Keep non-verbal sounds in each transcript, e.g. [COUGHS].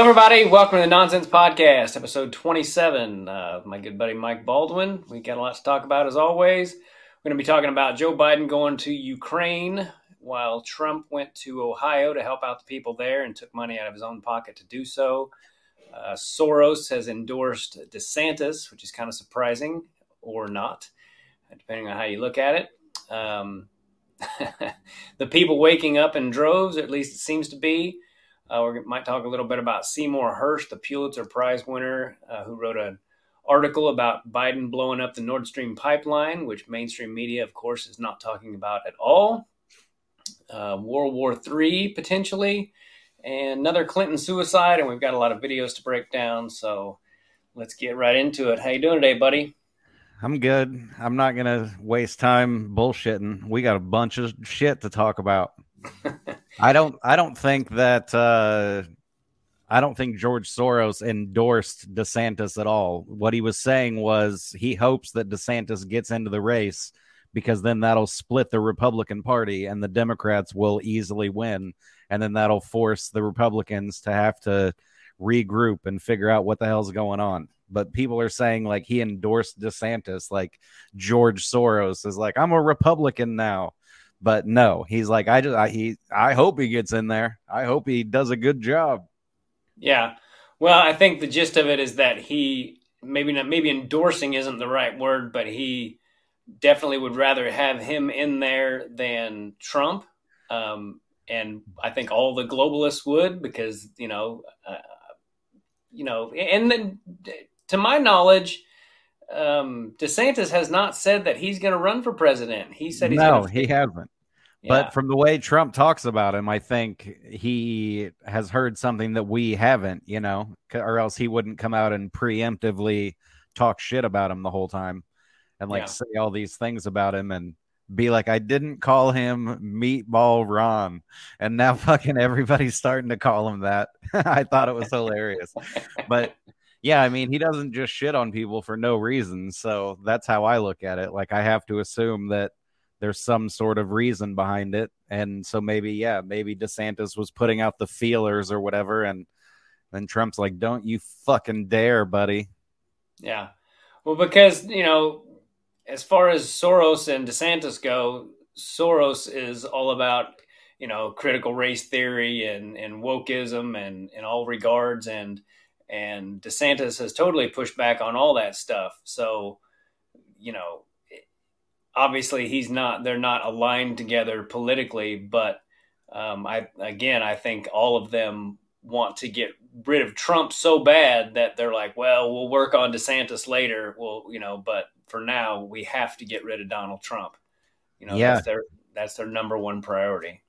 Hello, everybody. Welcome to the Nonsense Podcast, episode 27. Uh, my good buddy Mike Baldwin. We got a lot to talk about as always. We're going to be talking about Joe Biden going to Ukraine while Trump went to Ohio to help out the people there and took money out of his own pocket to do so. Uh, Soros has endorsed DeSantis, which is kind of surprising or not, depending on how you look at it. Um, [LAUGHS] the people waking up in droves, at least it seems to be. Uh, we might talk a little bit about Seymour Hersh, the Pulitzer Prize winner, uh, who wrote an article about Biden blowing up the Nord Stream pipeline, which mainstream media, of course, is not talking about at all. Uh, World War III potentially, and another Clinton suicide, and we've got a lot of videos to break down. So let's get right into it. How you doing today, buddy? I'm good. I'm not gonna waste time bullshitting. We got a bunch of shit to talk about. [LAUGHS] I don't. I don't think that. Uh, I don't think George Soros endorsed DeSantis at all. What he was saying was he hopes that DeSantis gets into the race because then that'll split the Republican Party and the Democrats will easily win, and then that'll force the Republicans to have to regroup and figure out what the hell's going on. But people are saying like he endorsed DeSantis, like George Soros is like I'm a Republican now but no, he's like, I just, I, he, I hope he gets in there. I hope he does a good job. Yeah. Well, I think the gist of it is that he maybe not, maybe endorsing isn't the right word, but he definitely would rather have him in there than Trump. Um, and I think all the globalists would because, you know, uh, you know, and then to my knowledge, um, DeSantis has not said that he's going to run for president. He said he's no, gonna... he hasn't. Yeah. But from the way Trump talks about him, I think he has heard something that we haven't, you know, or else he wouldn't come out and preemptively talk shit about him the whole time and like yeah. say all these things about him and be like, I didn't call him Meatball Ron. And now [LAUGHS] fucking everybody's starting to call him that. [LAUGHS] I thought it was hilarious. but yeah, I mean, he doesn't just shit on people for no reason. So that's how I look at it. Like, I have to assume that there's some sort of reason behind it. And so maybe, yeah, maybe DeSantis was putting out the feelers or whatever. And then Trump's like, don't you fucking dare, buddy. Yeah. Well, because, you know, as far as Soros and DeSantis go, Soros is all about, you know, critical race theory and, and wokeism and in all regards. And, and DeSantis has totally pushed back on all that stuff. So, you know, obviously he's not. They're not aligned together politically, but um, I again, I think all of them want to get rid of Trump so bad that they're like, well, we'll work on DeSantis later. Well, you know, but for now, we have to get rid of Donald Trump. You know, yeah. that's their that's their number one priority.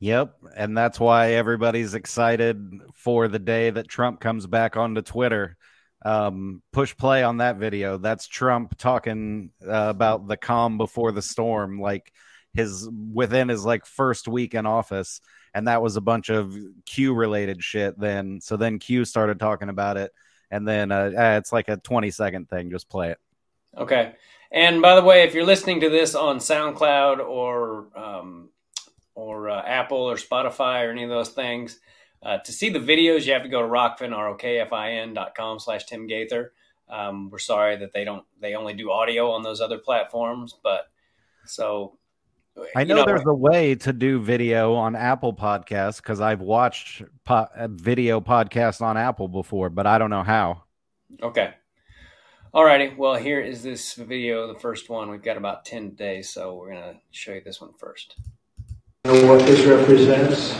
Yep. And that's why everybody's excited for the day that Trump comes back onto Twitter. Um, push play on that video. That's Trump talking uh, about the calm before the storm, like his within his like first week in office. And that was a bunch of Q related shit then. So then Q started talking about it. And then uh, it's like a 20 second thing. Just play it. Okay. And by the way, if you're listening to this on SoundCloud or um, or uh, Apple or Spotify or any of those things. Uh, to see the videos, you have to go to rockfin, Rokfin, R-O-K-F-I-N.com slash Tim Gaither. Um, we're sorry that they don't, they only do audio on those other platforms, but so. I know, know there's a way to do video on Apple Podcasts because I've watched po- video podcasts on Apple before, but I don't know how. Okay. Alrighty. Well, here is this video, the first one. We've got about 10 days, so we're going to show you this one first know what this represents?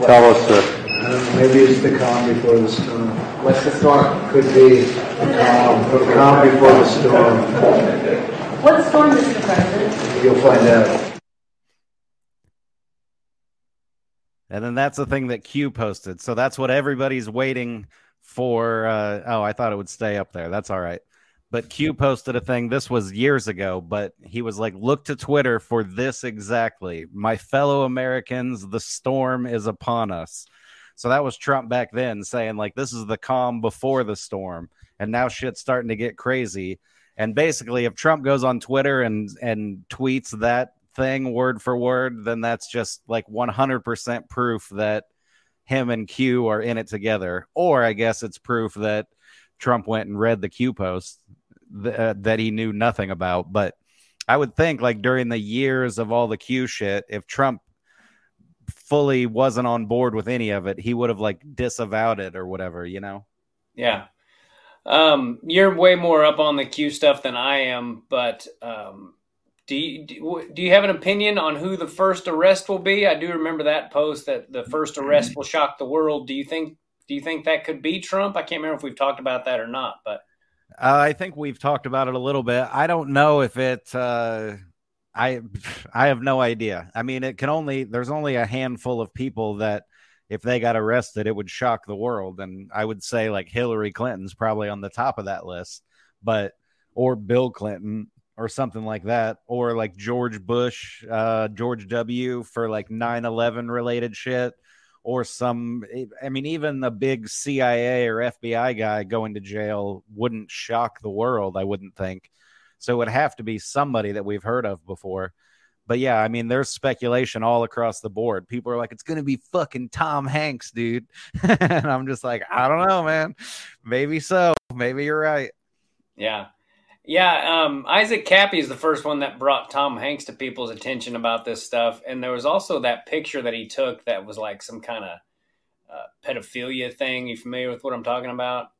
Tell us, sir. Uh, maybe it's the calm before the storm. What's the storm? Could be the calm, the calm before the storm. What storm, Mr. President? You'll find out. And then that's the thing that Q posted. So that's what everybody's waiting for. Uh, oh, I thought it would stay up there. That's all right. But Q posted a thing. This was years ago, but he was like, "Look to Twitter for this exactly." My fellow Americans, the storm is upon us. So that was Trump back then saying like, "This is the calm before the storm," and now shit's starting to get crazy. And basically, if Trump goes on Twitter and and tweets that thing word for word, then that's just like 100% proof that him and Q are in it together. Or I guess it's proof that Trump went and read the Q post th- uh, that he knew nothing about. But I would think, like, during the years of all the Q shit, if Trump fully wasn't on board with any of it, he would have, like, disavowed it or whatever, you know? Yeah. Um, you're way more up on the Q stuff than I am, but um, do you do you have an opinion on who the first arrest will be? I do remember that post that the first arrest will shock the world. Do you think do you think that could be Trump? I can't remember if we've talked about that or not, but uh, I think we've talked about it a little bit. I don't know if it. Uh, I I have no idea. I mean, it can only there's only a handful of people that if they got arrested, it would shock the world. And I would say like Hillary Clinton's probably on the top of that list, but or Bill Clinton or something like that, or like George Bush, uh, George W. for like 9 11 related shit, or some, I mean, even the big CIA or FBI guy going to jail wouldn't shock the world, I wouldn't think. So it would have to be somebody that we've heard of before. But yeah, I mean, there's speculation all across the board. People are like, it's to be fucking Tom Hanks, dude. [LAUGHS] and I'm just like, I don't know, man. Maybe so. Maybe you're right. Yeah. Yeah, um, Isaac Kappy is the first one that brought Tom Hanks to people's attention about this stuff, and there was also that picture that he took that was like some kind of uh, pedophilia thing. You familiar with what I'm talking about?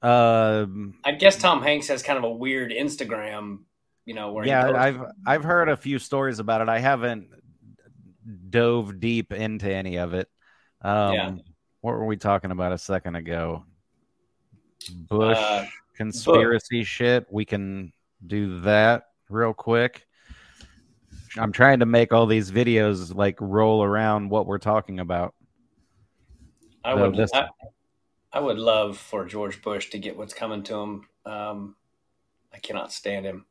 Um, I guess Tom Hanks has kind of a weird Instagram, you know, where yeah, I've I've heard a few stories about it. I haven't dove deep into any of it. Um, yeah. What were we talking about a second ago? Bush. Uh, conspiracy shit, we can do that real quick. I'm trying to make all these videos like roll around what we're talking about. I so would this... I, I, would love for George Bush to get what's coming to him. Um, I cannot stand him.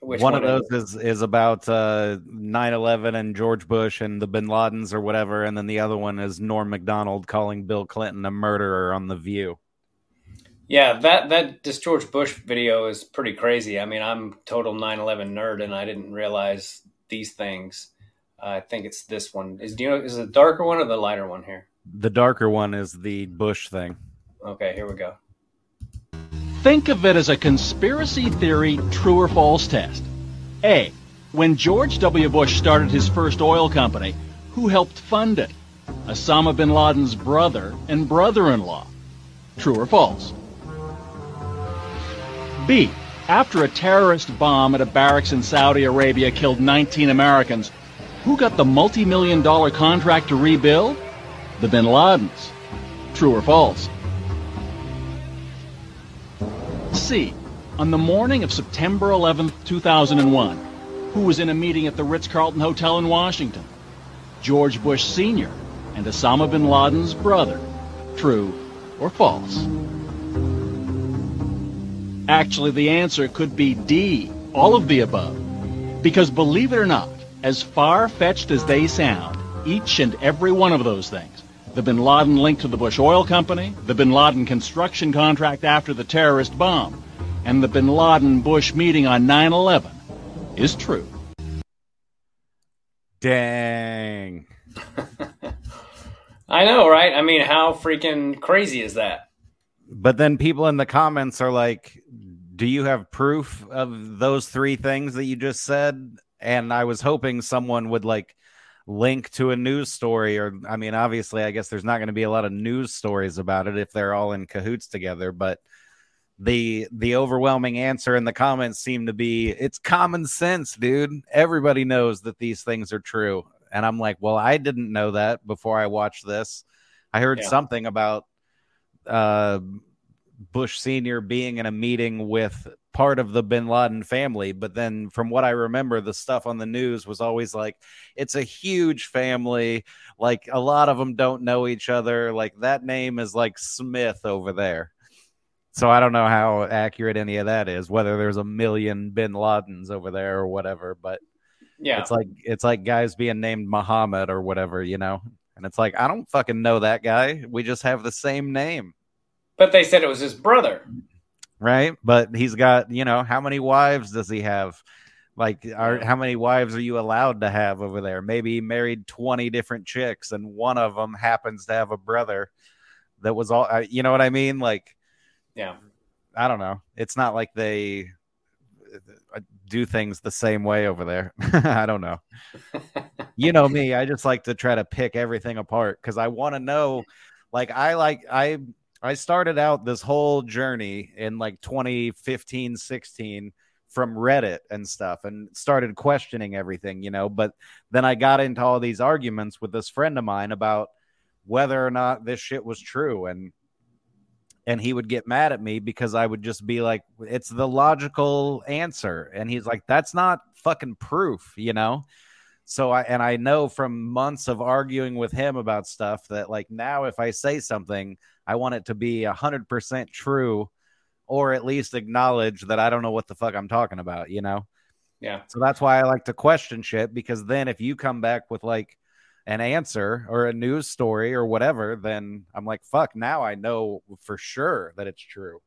Which one, one of those is is about uh, 9/11 and George Bush and the Bin Ladens or whatever, and then the other one is Norm Macdonald calling Bill Clinton a murderer on the View. Yeah, that that this George Bush video is pretty crazy. I mean, I'm total 9/11 nerd, and I didn't realize these things. Uh, I think it's this one. Is do you know is the darker one or the lighter one here? The darker one is the Bush thing. Okay, here we go. Think of it as a conspiracy theory true or false test. A. When George W. Bush started his first oil company, who helped fund it? Osama bin Laden's brother and brother in law. True or false? B. After a terrorist bomb at a barracks in Saudi Arabia killed 19 Americans, who got the multi-million dollar contract to rebuild? The bin Ladens. True or false? C. On the morning of September 11, 2001, who was in a meeting at the Ritz-Carlton Hotel in Washington? George Bush Sr. and Osama bin Laden's brother. True or false? Actually, the answer could be D, all of the above. Because believe it or not, as far fetched as they sound, each and every one of those things, the bin Laden link to the Bush Oil Company, the bin Laden construction contract after the terrorist bomb, and the bin Laden Bush meeting on 9 11, is true. Dang. [LAUGHS] I know, right? I mean, how freaking crazy is that? But then people in the comments are like, do you have proof of those three things that you just said? And I was hoping someone would like link to a news story or I mean obviously I guess there's not going to be a lot of news stories about it if they're all in cahoots together but the the overwhelming answer in the comments seemed to be it's common sense dude everybody knows that these things are true and I'm like well I didn't know that before I watched this I heard yeah. something about uh Bush Sr. being in a meeting with part of the bin Laden family. But then, from what I remember, the stuff on the news was always like, it's a huge family. Like, a lot of them don't know each other. Like, that name is like Smith over there. So I don't know how accurate any of that is, whether there's a million bin Ladens over there or whatever. But yeah, it's like it's like guys being named Muhammad or whatever, you know. And it's like I don't fucking know that guy. We just have the same name. But they said it was his brother. Right. But he's got, you know, how many wives does he have? Like, are how many wives are you allowed to have over there? Maybe he married twenty different chicks, and one of them happens to have a brother that was all. uh, You know what I mean? Like, Yeah. I don't know. It's not like they uh, do things the same way over there. [LAUGHS] I don't know. [LAUGHS] you know me. I just like to try to pick everything apart because I want to know. Like, I like I I started out this whole journey in like 2015, 16 from Reddit and stuff and started questioning everything, you know. But then I got into all these arguments with this friend of mine about whether or not this shit was true. And and he would get mad at me because I would just be like, it's the logical answer. And he's like, that's not fucking proof, you know? So I and I know from months of arguing with him about stuff that like now if I say something, I want it to be a hundred percent true or at least acknowledge that I don't know what the fuck I'm talking about, you know? Yeah. So that's why I like to question shit because then if you come back with like an answer or a news story or whatever, then I'm like, fuck, now I know for sure that it's true.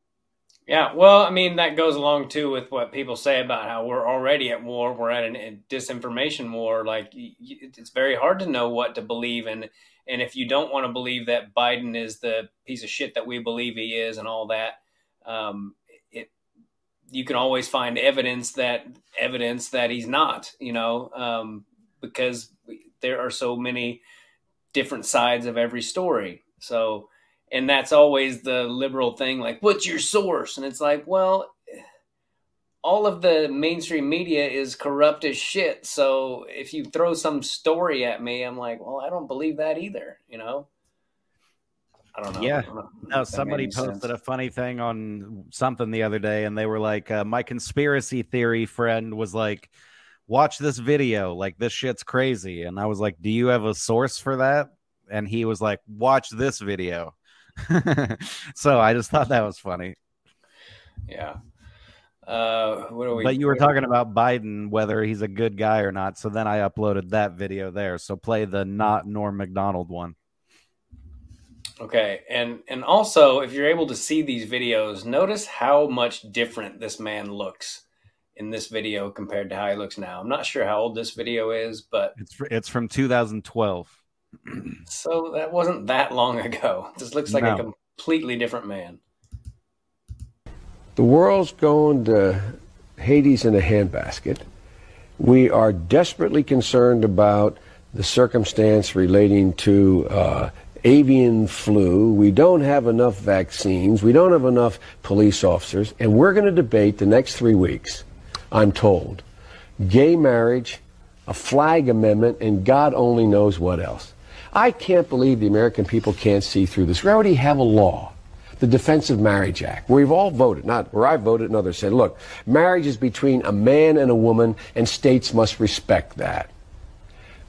Yeah, well, I mean that goes along too with what people say about how we're already at war. We're at a disinformation war. Like it's very hard to know what to believe, and and if you don't want to believe that Biden is the piece of shit that we believe he is, and all that, um, it you can always find evidence that evidence that he's not. You know, um, because there are so many different sides of every story. So and that's always the liberal thing like what's your source and it's like well all of the mainstream media is corrupt as shit so if you throw some story at me i'm like well i don't believe that either you know i don't know Yeah. Don't know No, somebody posted sense. a funny thing on something the other day, and they were like, uh, "My conspiracy theory friend was like, watch this video. Like this shit's crazy." And I was like, "Do you have a source for that?" And he was like, "Watch this video." [LAUGHS] so I just thought that was funny. yeah uh what are we But you were talking about Biden, whether he's a good guy or not. So then I uploaded that video there. So play the not Norm Macdonald one. Okay, and and also if you're able to see these videos, notice how much different this man looks in this video compared to how he looks now. I'm not sure how old this video is, but It's it's from 2012. So that wasn't that long ago. This looks like a completely different man. The world's going to Hades in a handbasket. We are desperately concerned about the circumstance relating to uh, avian flu. We don't have enough vaccines. We don't have enough police officers. And we're going to debate the next three weeks, I'm told, gay marriage, a flag amendment, and God only knows what else. I can't believe the American people can't see through this. We already have a law the Defense of Marriage Act, where we've all voted, not where I voted and others said, look, marriage is between a man and a woman, and states must respect that.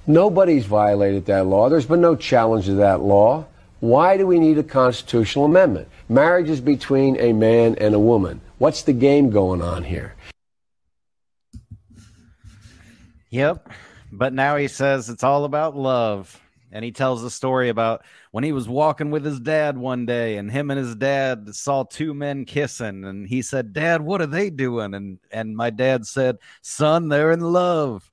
Nobody's violated that law. There's been no challenge to that law. Why do we need a constitutional amendment? Marriage is between a man and a woman. What's the game going on here? Yep. But now he says it's all about love. And he tells a story about when he was walking with his dad one day and him and his dad saw two men kissing and he said, "Dad, what are they doing?" And and my dad said, "Son, they're in love."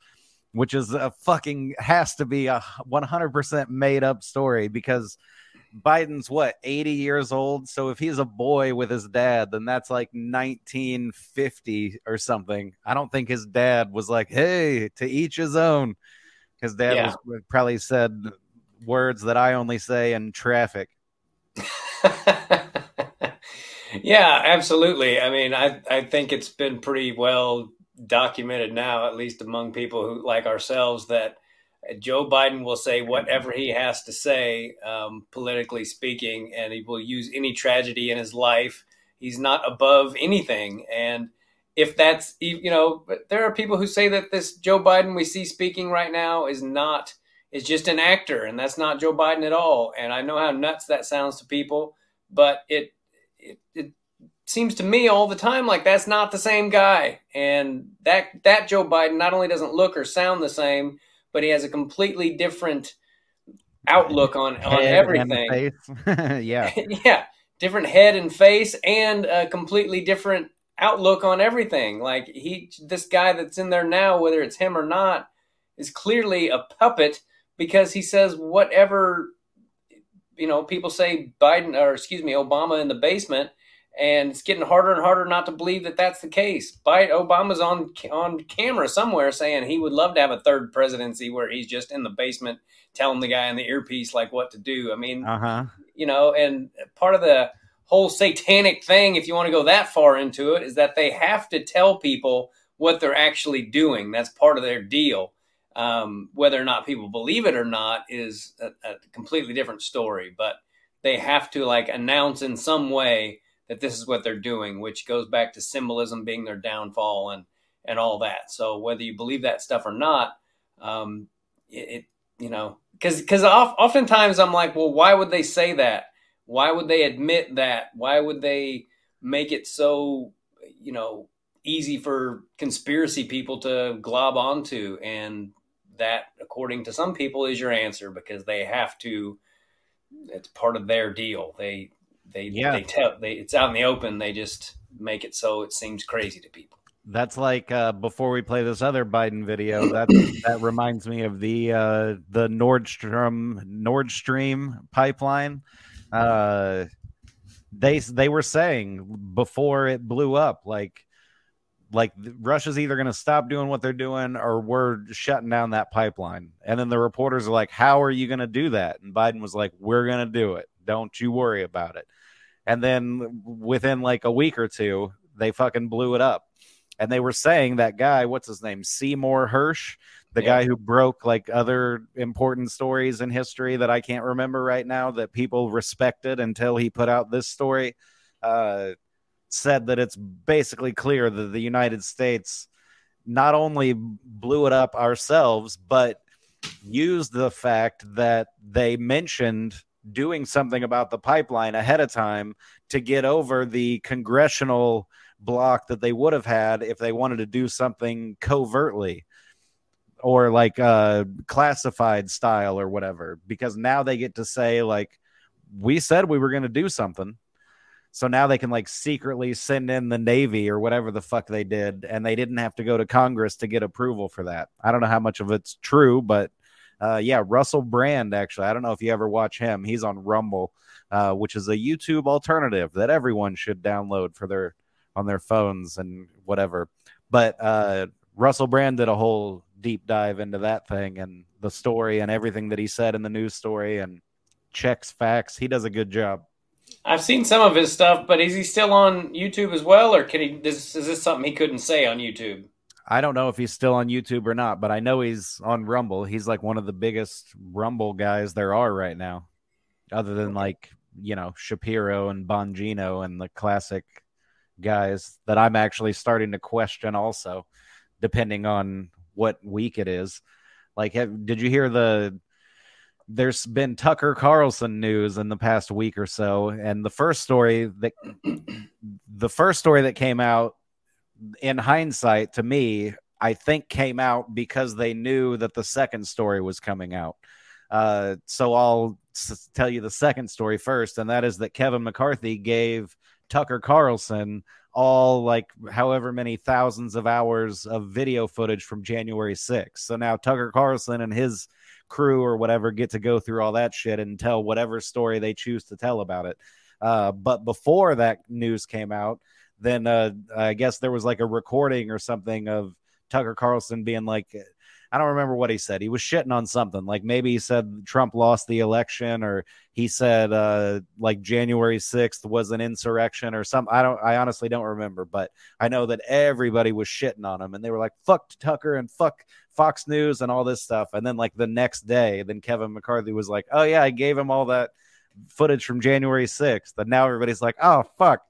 Which is a fucking has to be a 100% made up story because Biden's what 80 years old. So if he's a boy with his dad, then that's like 1950 or something. I don't think his dad was like, "Hey, to each his own." His dad Yeah. was probably said words that I only say in traffic. [LAUGHS] yeah, absolutely. I mean, I I think it's been pretty well documented now, at least among people who like ourselves, that Joe Biden will say whatever he has to say, um, politically speaking, and he will use any tragedy in his life. He's not above anything, and if that's you know, there are people who say that this Joe Biden we see speaking right now is not is just an actor, and that's not Joe Biden at all. And I know how nuts that sounds to people, but it it, it seems to me all the time like that's not the same guy. And that that Joe Biden not only doesn't look or sound the same, but he has a completely different outlook on on Head everything. [LAUGHS] yeah. [LAUGHS] yeah, different head and face, and a completely different outlook on everything. Like he, this guy that's in there now, whether it's him or not, is clearly a puppet because he says whatever you know people say Biden or excuse me Obama in the basement, and it's getting harder and harder not to believe that that's the case. Biden, Obama's on on camera somewhere saying he would love to have a third presidency where he's just in the basement telling the guy in the earpiece like what to do. I mean, Uh huh. you know, and part of the whole satanic thing, if you want to go that far into it, is that they have to tell people what they're actually doing. That's part of their deal. Um, whether or not people believe it or not is a, a completely different story. But they have to like announce in some way that this is what they're doing, which goes back to symbolism being their downfall and and all that. So whether you believe that stuff or not, um, it, it you know because because oftentimes I'm like, well, why would they say that? Why would they admit that? Why would they make it so you know easy for conspiracy people to glob onto? And that, according to some people, is your answer because they have to. It's part of their deal. They they Yeah. they tell they it's out in the open. They just make it so it seems crazy to people. That's like uh, before we play this other Biden video. [CLEARS THROAT] That that reminds me of the uh, the Nordstrom Nord Stream pipeline. Uh, they they were saying before it blew up, like like Russia's either going to stop doing what they're doing or we're shutting down that pipeline. And then the reporters are like, "How are you going to do that?" And Biden was like, "We're going to do it. Don't you worry about it." And then within like a week or two, they fucking blew it up and they were saying that guy, what's his name, Seymour Hersh, the Yeah. guy who broke like other important stories in history that I can't remember right now that people respected until he put out this story, uh, said that it's basically clear that the United States not only blew it up ourselves, but used the fact that they mentioned doing something about the pipeline ahead of time to get over the congressional block that they would have had if they wanted to do something covertly or like uh classified style or whatever because now they get to say like we said we were going to do something so now they can like secretly send in the navy or whatever the fuck they did and they didn't have to go to congress to get approval for that i don't know how much of it's true but uh yeah russell brand actually i don't know if you ever watch him he's on rumble uh which is a youtube alternative that everyone should download for their on their phones and whatever. But uh, Russell Brand did a whole deep dive into that thing and the story and everything that he said in the news story and checks facts. He does a good job. I've seen some of his stuff, but is he still on YouTube as well, or can he? This, is this something he couldn't say on YouTube? I don't know if he's still on YouTube or not, but I know he's on Rumble. He's like one of the biggest Rumble guys there are right now, other than like, you know, Shapiro and Bongino and the classic guys that I'm actually starting to question also, depending on what week it is. Like, have, did you hear the? There's been Tucker Carlson news in the past week or so, and the first story that [CLEARS THROAT] the first story that came out in hindsight to me, I think came out because they knew that the second story was coming out. Uh, so I'll s- tell you the second story first, and that is that Kevin McCarthy gave Tucker Carlson all like however many thousands of hours of video footage from January 6th. So now Tucker Carlson and his crew or whatever get to go through all that shit and tell whatever story they choose to tell about it. Uh, but before that news came out, then uh, I guess there was like a recording or something of Tucker Carlson being like, I don't remember what he said. He was shitting on something. Like maybe he said Trump lost the election, or he said uh, like January sixth was an insurrection, or something. I don't. I honestly don't remember, but I know that everybody was shitting on him, and they were like, "Fuck Tucker" and "fuck Fox News" and all this stuff. And then like the next day, then Kevin McCarthy was like, "Oh yeah, I gave him all that footage from January sixth, and now everybody's like, "Oh fuck."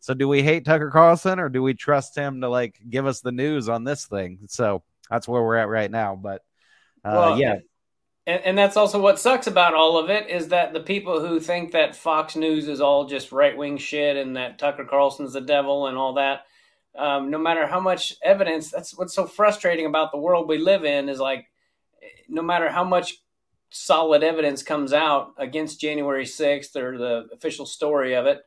So do we hate Tucker Carlson or do we trust him to like give us the news on this thing? So that's where we're at right now. But uh, Well, yeah, And, and that's also what sucks about all of it is that the people who think that Fox News is all just right wing shit and that Tucker Carlson's the devil and all that, um, no matter how much evidence, that's what's so frustrating about the world we live in is like, no matter how much solid evidence comes out against January 6th or the official story of it,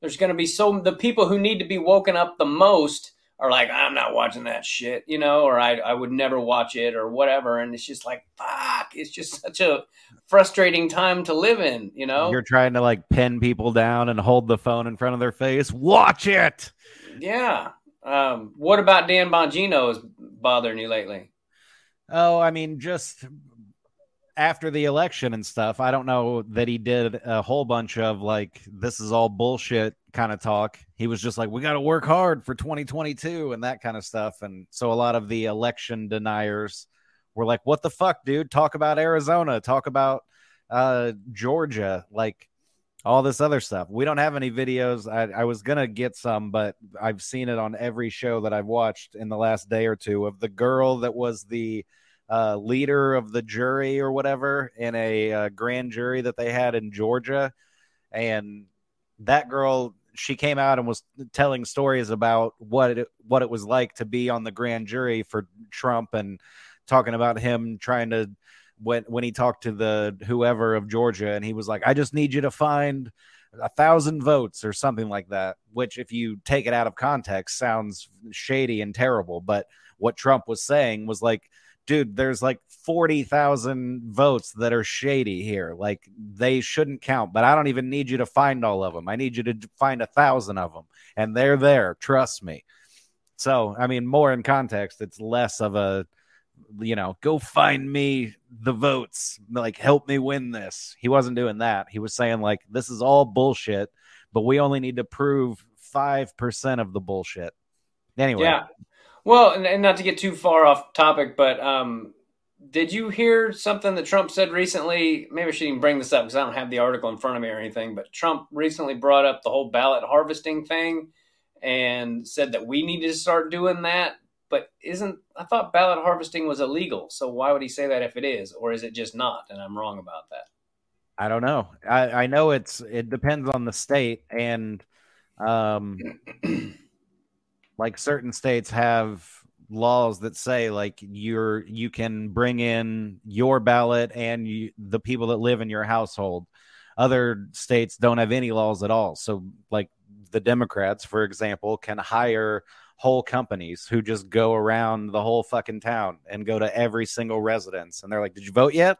there's going to be so the people who need to be woken up the most are like, I'm not watching that shit, you know, or I, I would never watch it or whatever. And it's just like, fuck, it's just [LAUGHS] such a frustrating time to live in, you know? You're trying to like pin people down and hold the phone in front of their face. Watch it. Yeah. Um, what about Dan Bongino is bothering you lately? Oh, I mean, just after the election and stuff, I don't know that he did a whole bunch of like, this is all bullshit kind of talk. He was just like, we got to work hard for 2022 and that kind of stuff. And so a lot of the election deniers were like, what the fuck, dude? Talk about Arizona, talk about uh, Georgia, like all this other stuff. We don't have any videos. I, I was to get some, but I've seen it on every show that I've watched in the last day or two of the girl that was the uh, leader of the jury or whatever in a uh, grand jury that they had in Georgia. And that girl, she came out and was telling stories about what it, what it was like to be on the grand jury for Trump and talking about him trying to when when he talked to the whoever of Georgia and he was like, I just need you to find a thousand votes or something like that, which if you take it out of context sounds shady and terrible. But what Trump was saying was like, dude, there's like 40,000 votes that are shady here. Like they shouldn't count, but I don't even need you to find all of them. I need you to find a thousand of them, and they're there. Trust me. So, I mean, more in context, it's less of a, you know, go find me the votes, like help me win this. He wasn't doing that. He was saying, like, this is all bullshit, but we only need to prove 5% of the bullshit. Anyway. Yeah. Well, and, and not to get too far off topic, but um, did you hear something that Trump said recently? Maybe I should even bring this up because I don't have the article in front of me or anything. But Trump recently brought up the whole ballot harvesting thing and said that we need to start doing that. But isn't I thought ballot harvesting was illegal? So why would he say that if it is, or is it just not? And I'm wrong about that. I don't know. I, I know it's it depends on the state and um [CLEARS THROAT] like certain states have laws that say like you're you can bring in your ballot and you, the people that live in your household other states don't have any laws at all so like the democrats for example can hire whole companies who just go around the whole fucking town and go to every single residence and they're like did you vote yet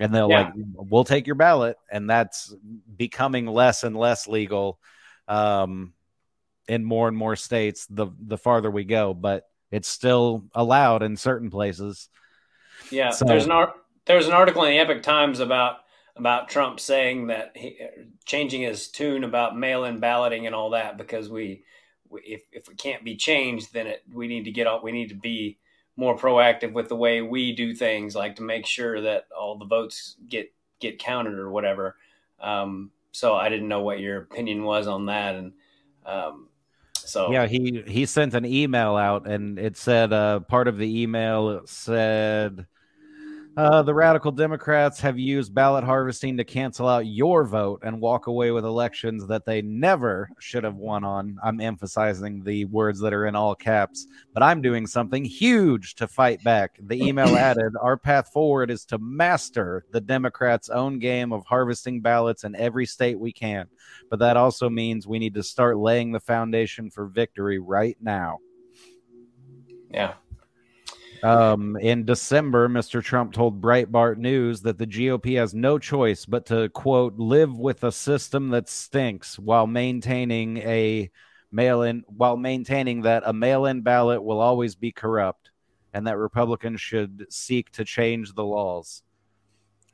and they're yeah. like we'll take your ballot and that's becoming less and less legal um in more and more states the the farther we go, but it's still allowed in certain places. Yeah, so, there's an there's an article in the Epoch Times about about Trump saying that he changing his tune about mail-in balloting and all that because we if if it can't be changed, then it we need to get on. We need to be more proactive with the way we do things, like to make sure that all the votes get get counted or whatever. Um, so I didn't know what your opinion was on that, and um, so yeah, he he sent an email out, and it said uh, part of the email said uh, the radical Democrats have used ballot harvesting to cancel out your vote and walk away with elections that they never should have won on. I'm emphasizing the words that are in all caps, but I'm doing something huge to fight back. The email [COUGHS] added Our path forward is to master the Democrats' own game of harvesting ballots in every state we can. But that also means we need to start laying the foundation for victory right now. Yeah. Um, in December, Mr. Trump told Breitbart News that the GOP has no choice but to, quote, live with a system that stinks while maintaining a mail in, while maintaining that a mail in ballot will always be corrupt and that Republicans should seek to change the laws.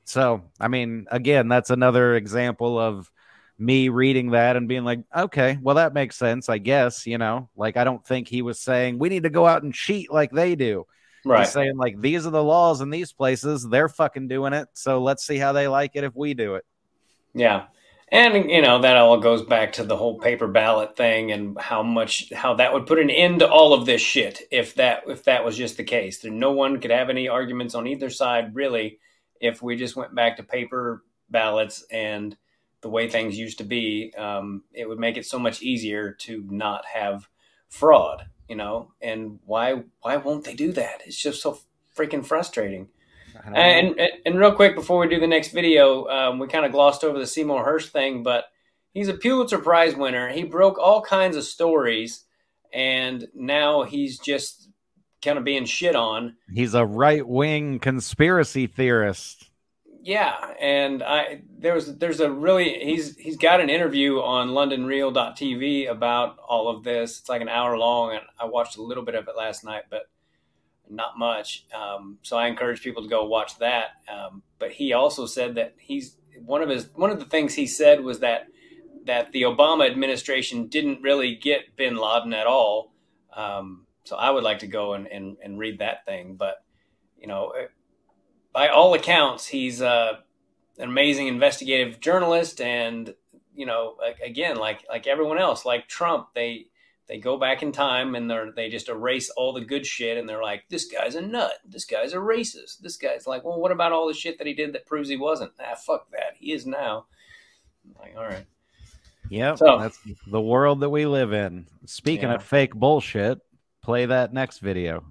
So, I mean, again, that's another example of me reading that and being like, okay, well, that makes sense, I guess. You know, like I don't think he was saying we need to go out and cheat like they do. Right. He's saying like these are the laws in these places. They're fucking doing it. So let's see how they like it if we do it. Yeah. And you know that all goes back to the whole paper ballot thing and how much how that would put an end to all of this shit if that if that was just the case. There no one could have any arguments on either side really if we just went back to paper ballots and the way things used to be. Um, it would make it so much easier to not have fraud you know, and why why won't they do that? It's just so freaking frustrating. And, and, and real quick before we do the next video, um, we kind of glossed over the Seymour Hersh thing, but he's a Pulitzer Prize winner. He broke all kinds of stories, and now he's just kind of being shit on. He's a right wing conspiracy theorist. Yeah, and I there's there's a really he's he's got an interview on LondonReal.tv about all of this. It's like an hour long, and I watched a little bit of it last night, but not much. Um, so I encourage people to go watch that. Um, but he also said that he's one of his one of the things he said was that that the Obama administration didn't really get Bin Laden at all. Um, so I would like to go and, and, and read that thing, but you know by all accounts, he's uh, an amazing investigative journalist, and you know, again, like like everyone else, like Trump, they they go back in time and they they just erase all the good shit, and they're like, this guy's a nut, this guy's a racist, this guy's like, well, what about all the shit that he did that proves he wasn't? Ah, fuck that, he is now. I'm like, all right. Yep, so, that's the world that we live in. Speaking yeah. of fake bullshit, play that next video.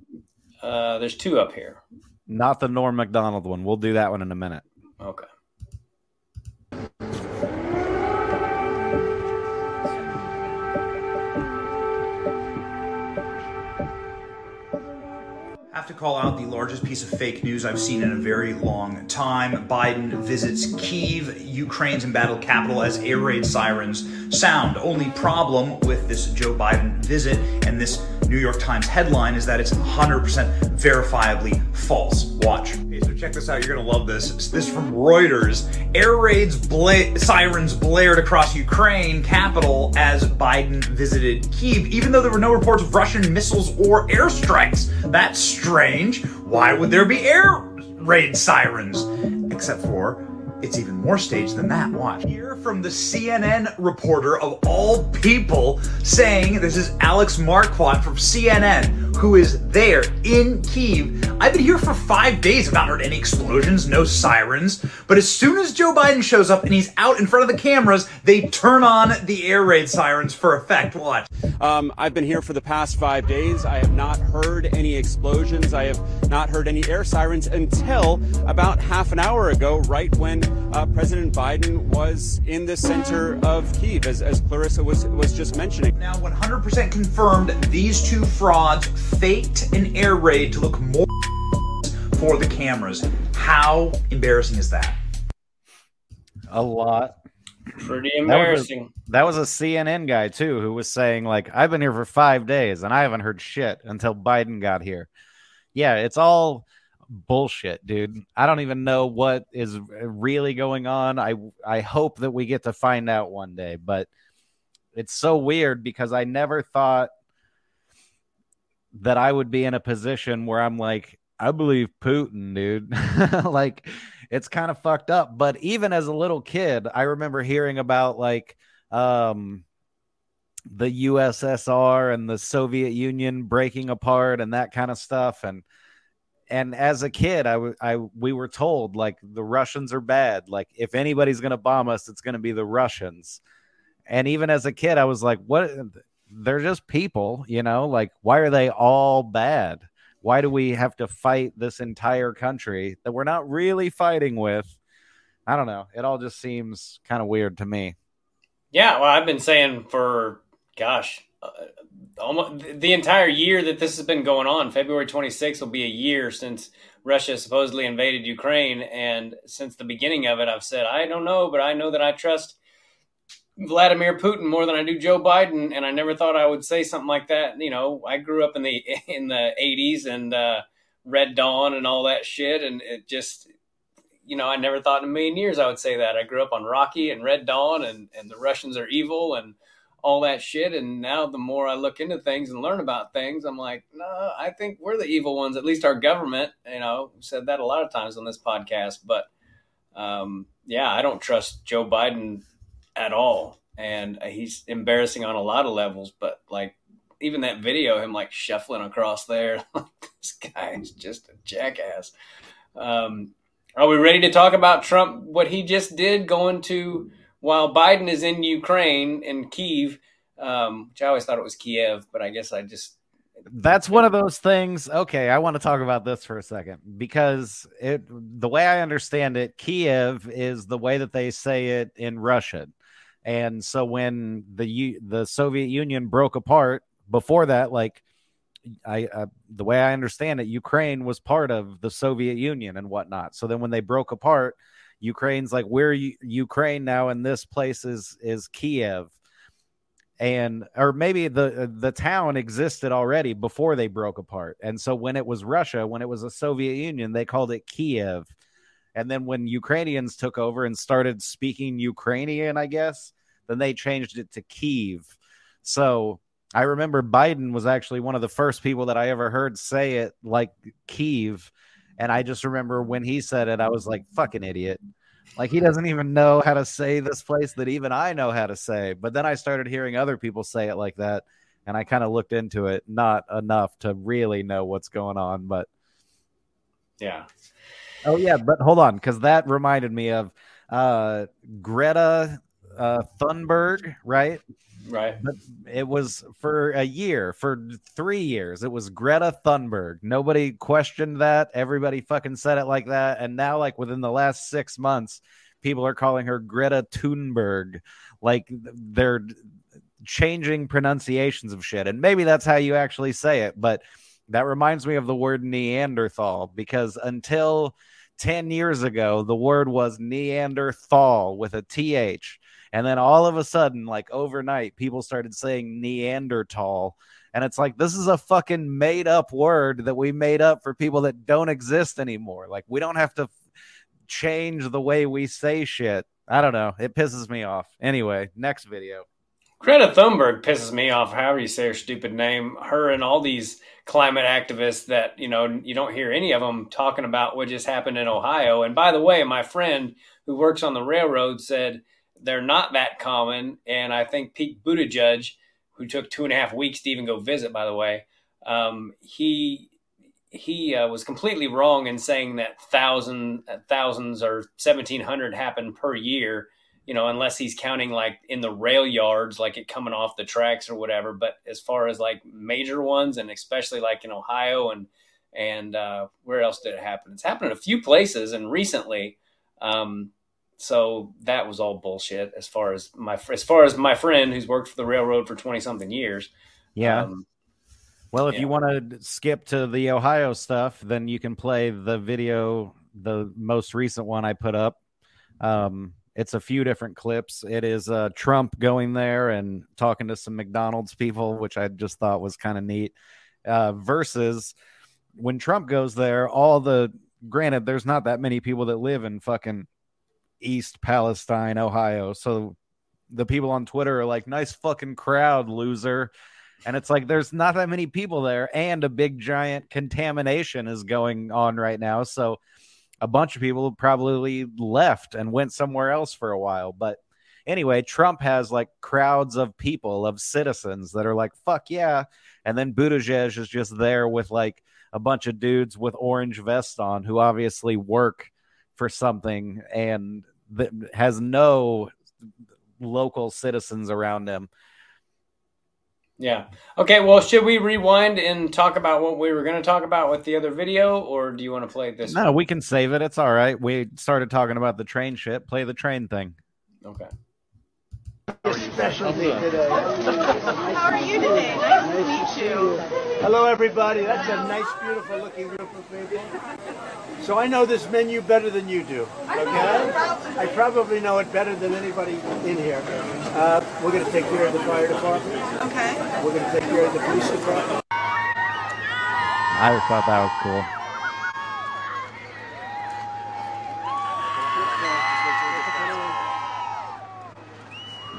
Uh, there's two up here. Not the Norm Macdonald one. We'll do that one in a minute. Okay. have to call out the largest piece of fake news I've seen in a very long time. Biden visits Kiev, Ukraine's embattled capital, as air raid sirens sound. Only problem with this Joe Biden visit and this New York Times headline is that it's 100% verifiably false. Watch. Okay, so check this out. You're going to love this. This is from Reuters. Air raids bla- sirens blared across Ukraine capital as Biden visited Kiev, even though there were no reports of Russian missiles or airstrikes. That's strange. Why would there be air raid sirens? Except for it's even more staged than that. Watch. Here from the CNN reporter of all people saying this is Alex Marquardt from CNN, who is there in Kiev. I've been here for five days. I've not heard any explosions, no sirens. But as soon as Joe Biden shows up and he's out in front of the cameras, they turn on the air raid sirens for effect. Watch. Um, I've been here for the past five days. I have not heard any explosions. I have not heard any air sirens until about half an hour ago, right when uh, President Biden was in the center of Kiev, as, as Clarissa was, was just mentioning. Now, 100% confirmed these two frauds faked an air raid to look more for the cameras. How embarrassing is that? A lot. Pretty embarrassing. That was, a, that was a CNN guy too who was saying like I've been here for 5 days and I haven't heard shit until Biden got here. Yeah, it's all bullshit, dude. I don't even know what is really going on. I I hope that we get to find out one day, but it's so weird because I never thought that I would be in a position where I'm like, I believe Putin, dude. [LAUGHS] like it's kind of fucked up. But even as a little kid, I remember hearing about like um the USSR and the Soviet Union breaking apart and that kind of stuff and and as a kid, I, w- I we were told like the Russians are bad. Like if anybody's gonna bomb us, it's gonna be the Russians. And even as a kid, I was like, what? They're just people, you know. Like why are they all bad? Why do we have to fight this entire country that we're not really fighting with? I don't know. It all just seems kind of weird to me. Yeah, well, I've been saying for gosh, uh, almost the entire year that this has been going on. February 26th will be a year since Russia supposedly invaded Ukraine, and since the beginning of it, I've said I don't know, but I know that I trust Vladimir Putin more than I do Joe Biden, and I never thought I would say something like that. You know, I grew up in the [LAUGHS] in the 80s and uh, Red Dawn and all that shit, and it just. You know, I never thought in a million years I would say that. I grew up on Rocky and Red Dawn, and, and the Russians are evil, and all that shit. And now the more I look into things and learn about things, I'm like, no, I think we're the evil ones. At least our government, you know, said that a lot of times on this podcast. But um, yeah, I don't trust Joe Biden at all, and he's embarrassing on a lot of levels. But like even that video, him like shuffling across there, [LAUGHS] this guy's just a jackass. Um, are we ready to talk about Trump? What he just did, going to while Biden is in Ukraine in Kiev, um, which I always thought it was Kiev, but I guess I just that's one of those things. Okay, I want to talk about this for a second because it the way I understand it, Kiev is the way that they say it in Russian. And so when the the Soviet Union broke apart, before that, like I the way I understand it, Ukraine was part of the Soviet Union and whatnot. So then when they broke apart, Ukraine's like we're U- Ukraine now, and this place is is Kiev, and or maybe the the town existed already before they broke apart. And so when it was Russia, when it was a Soviet Union, they called it Kiev. And then when Ukrainians took over and started speaking Ukrainian, I guess, then they changed it to Kiev. So I remember Biden was actually one of the first people that I ever heard say it like Kiev. And I just remember when he said it, I was like, fucking idiot. Like he doesn't even know how to say this place that even I know how to say. But then I started hearing other people say it like that. And I kind of looked into it, not enough to really know what's going on. But yeah. Oh, yeah. But hold on, because that reminded me of uh, Greta uh, Thunberg, right? Right. But it was for a year, for three years. It was Greta Thunberg. Nobody questioned that. Everybody fucking said it like that. And now, like within the last six months, people are calling her Greta Thunberg. Like they're changing pronunciations of shit. And maybe that's how you actually say it. But that reminds me of the word Neanderthal because until 10 years ago, the word was Neanderthal with a TH. And then all of a sudden, like overnight, people started saying Neanderthal. And it's like, this is a fucking made up word that we made up for people that don't exist anymore. Like, we don't have to change the way we say shit. I don't know. It pisses me off. Anyway, next video. Greta Thunberg pisses me off, however you say her stupid name. Her and all these climate activists that, you know, you don't hear any of them talking about what just happened in Ohio. And by the way, my friend who works on the railroad said they're not that common. And I think Pete Buttigieg, who took two and a half weeks to even go visit, by the way, um, he he uh, was completely wrong in saying that thousand thousands or seventeen hundred happen per year. You know, unless he's counting like in the rail yards, like it coming off the tracks or whatever. But as far as like major ones, and especially like in Ohio and and uh, where else did it happen? It's happened in a few places and recently. Um, so that was all bullshit as far as my as far as my friend who's worked for the railroad for 20 something years Yeah. um, Well, if Yeah. you want to skip to the Ohio stuff, then you can play the video, the most recent one I put up. Um, it's a few different clips. It is uh, Trump going there and talking to some McDonald's people, which I just thought was kind of neat. Uh, versus when Trump goes there, all the granted, there's not that many people that live in fucking East Palestine, Ohio. So the people on Twitter are like, nice fucking crowd, loser. And it's like there's not that many people there, and a big giant contamination is going on right now. So a bunch of people probably left and went somewhere else for a while. But anyway, Trump has like crowds of people, of citizens that are like, fuck yeah. And then Buttigieg is just there with like a bunch of dudes with orange vests on who obviously work for something and that has no local citizens around him. Yeah okay well should we rewind and talk about what we were going to talk about with the other video or do you want to play this No, we can save it. It's all right. We started talking about the train shit. Play the train thing. okay Special How are you today? Nice to meet you. Hello, everybody. That's a nice, beautiful looking group of people. So I know this menu better than you do. Okay? I probably know it better than anybody in here. Uh, we're going to take care of the fire department. Okay. We're going to take care of the police department. I thought that was cool.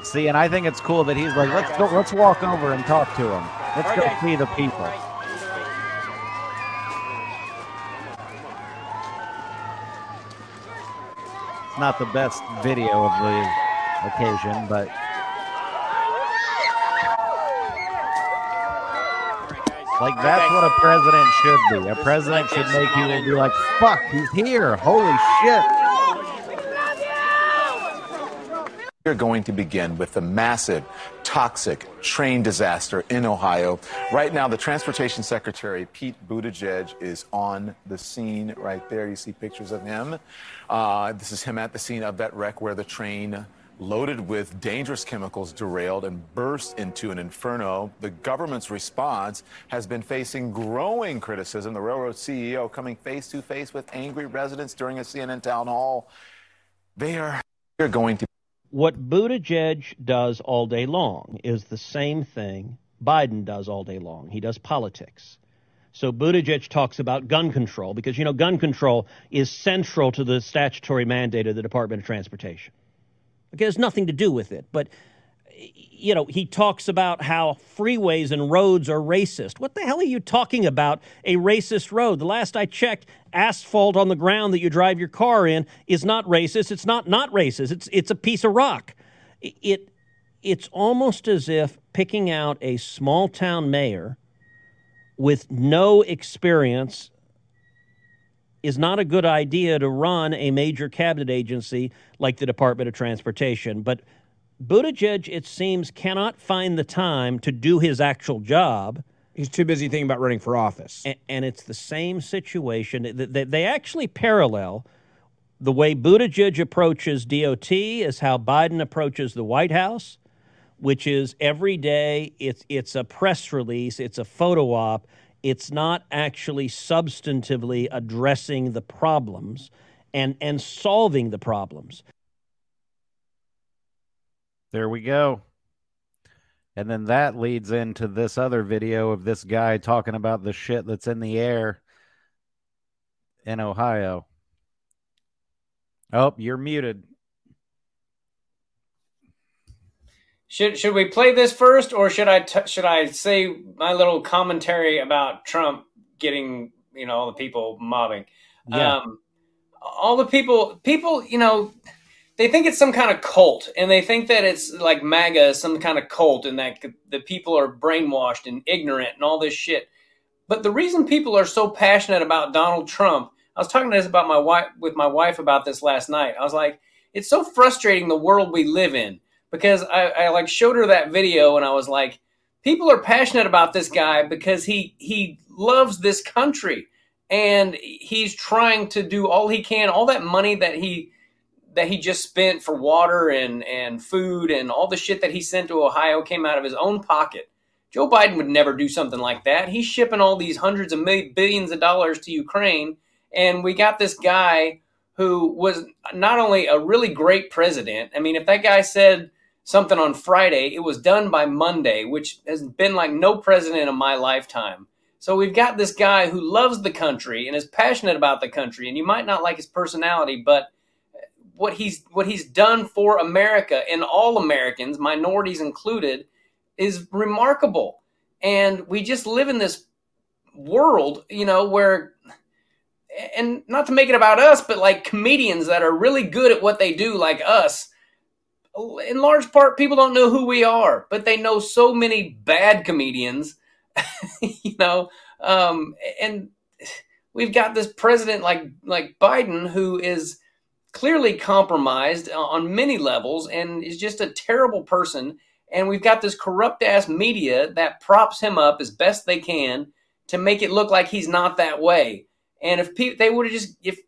See, and I think it's cool that he's like, let's go, let's walk over and talk to him. Let's go see the people. Not the best video of the occasion, but like that's what a president should be. A president should make you be like, "Fuck, he's here! Holy shit!" We're going to begin with the massive, toxic train disaster in Ohio. Right now, the Transportation Secretary, Pete Buttigieg, is on the scene right there. You see pictures of him. Uh, this is him at the scene of that wreck where the train loaded with dangerous chemicals derailed and burst into an inferno. The government's response has been facing growing criticism. The railroad CEO coming face to face with angry residents during a CNN town hall. They are going to What Buttigieg does all day long is the same thing Biden does all day long. He does politics. So Buttigieg talks about gun control because, you know, gun control is central to the statutory mandate of the Department of Transportation. Okay, it has nothing to do with it. But, you know, he talks about how freeways and roads are racist. What the hell are you talking about? A racist road? The last I checked, asphalt on the ground that you drive your car in is not racist. It's not not racist. It's it's a piece of rock. It it's almost as if picking out a small town mayor with no experience is not a good idea to run a major cabinet agency like the Department of Transportation. But Buttigieg, it seems, cannot find the time to do his actual job. He's too busy thinking about running for office. And, and it's the same situation. They, they actually parallel the way Buttigieg approaches DOT is how Biden approaches the White House, which is every day it's it's a press release, it's a photo op, it's not actually substantively addressing the problems and and solving the problems. There we go. And then that leads into this other video of this guy talking about the shit that's in the air in Ohio. Oh, you're muted. Should should we play this first, or should I t- should I say my little commentary about Trump getting you know all the people mobbing? Yeah. Um, all the people people you know they think it's some kind of cult, and they think that it's like MAGA, is some kind of cult, and that the people are brainwashed and ignorant and all this shit. But the reason people are so passionate about Donald Trump, I was talking to this about my wife with my wife about this last night. I was like, it's so frustrating the world we live in because I, I like showed her that video and I was like, people are passionate about this guy because he he loves this country and he's trying to do all he can, all that money that he that he just spent for water and and food and all the shit that he sent to Ohio came out of his own pocket. Joe Biden would never do something like that. He's shipping all these hundreds of millions, billions of dollars to Ukraine, and we got this guy who was not only a really great president. I mean, if that guy said something on Friday, it was done by Monday, which has been like no president in my lifetime. So we've got this guy who loves the country and is passionate about the country, and you might not like his personality, but what he's what he's done for America and all Americans, minorities included, is remarkable. And we just live in this world, you know, where and not to make it about us, but like comedians that are really good at what they do, like us. In large part, people don't know who we are, but they know so many bad comedians, [LAUGHS] you know. Um, and we've got this president like like Biden who is clearly compromised uh, on many levels and is just a terrible person. And we've got this corrupt ass media that props him up as best they can to make it look like he's not that way. And if people, they would have just, if,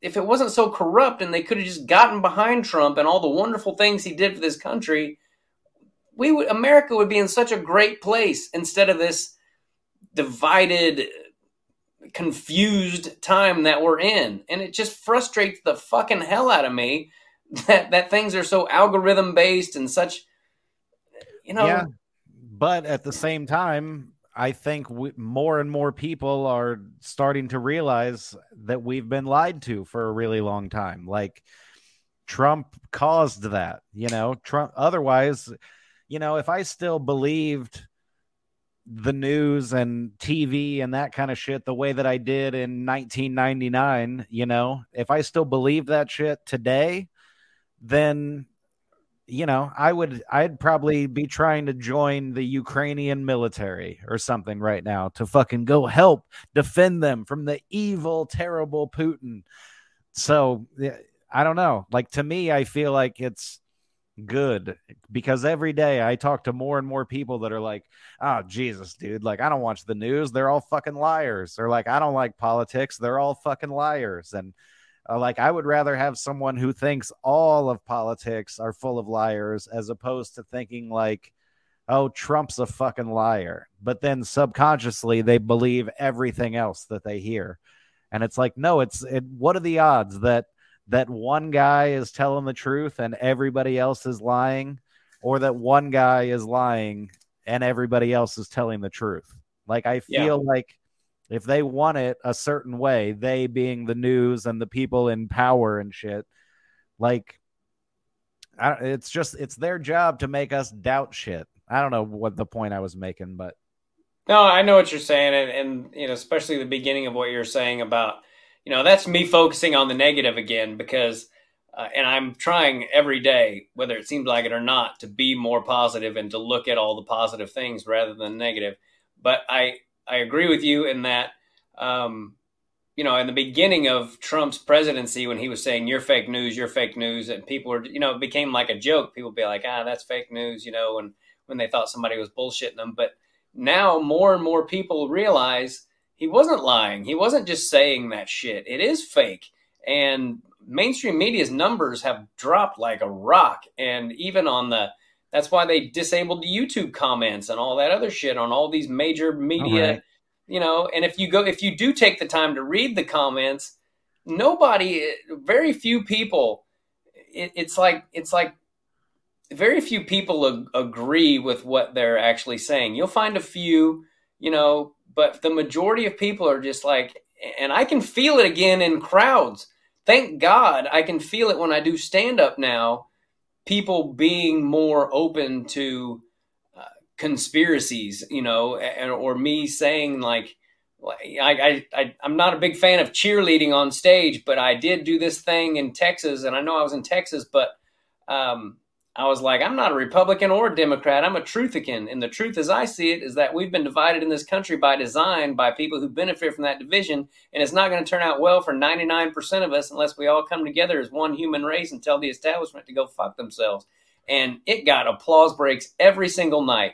if it wasn't so corrupt and they could have just gotten behind Trump and all the wonderful things he did for this country, we would, America would be in such a great place instead of this divided, confused time that we're in. And it just frustrates the fucking hell out of me [LAUGHS] that, that things are so algorithm based and such, you know. Yeah. But at the same time, I think we, more and more people are starting to realize that we've been lied to for a really long time. Like Trump caused that, you know, Trump, otherwise, you know, if I still believed the news and TV and that kind of shit the way that I did in 1999, you know, if I still believe that shit today, then you know, I would I'd probably be trying to join the Ukrainian military or something right now to fucking go help defend them from the evil terrible Putin. So, I don't know. Like to me I feel like it's good because every day I talk to more and more people that are like, "Oh, Jesus, dude, like I don't watch the news. They're all fucking liars." Or like, "I don't like politics. They're all fucking liars." And Uh, like I would rather have someone who thinks all of politics are full of liars as opposed to thinking like, oh, Trump's a fucking liar. But then subconsciously they believe everything else that they hear. And it's like, no, it's it, what are the odds that that one guy is telling the truth and everybody else is lying, or that one guy is lying and everybody else is telling the truth? Like I Yeah. feel like if they want it a certain way, they being the news and the people in power and shit, like I, it's just it's their job to make us doubt shit. I don't know what the point I was making, but No, I know what you're saying, and, and you know, especially the beginning of what you're saying about, you know, that's me focusing on the negative again because, uh, and I'm trying every day, whether it seems like it or not, to be more positive and to look at all the positive things rather than negative. But I I agree with you in that, um, you know, in the beginning of Trump's presidency, when he was saying "you're fake news, you're fake news," and people were, you know, it became like a joke. People be like, "Ah, that's fake news," you know, and when they thought somebody was bullshitting them, but now more and more people realize he wasn't lying. He wasn't just saying that shit. It is fake. And mainstream media's numbers have dropped like a rock. And even on the, that's why they disabled the YouTube comments and all that other shit on all these major media, Alright. you know. And if you go, if you do take the time to read the comments, nobody, very few people, it, it's like, it's like very few people ag- agree with what they're actually saying. You'll find a few, you know, but the majority of people are just like, and I can feel it again in crowds. Thank God I can feel it when I do stand up now. People being more open to uh, conspiracies, you know, and, or me saying like, I, I, I, I'm not a big fan of cheerleading on stage, but I did do this thing in Texas, and I know I was in Texas, but um, I was like, I'm not a Republican or a Democrat. I'm a truthican. And the truth as I see it is that we've been divided in this country by design by people who benefit from that division. And it's not going to turn out well for 99% of us unless we all come together as one human race and tell the establishment to go fuck themselves. And it got applause breaks every single night.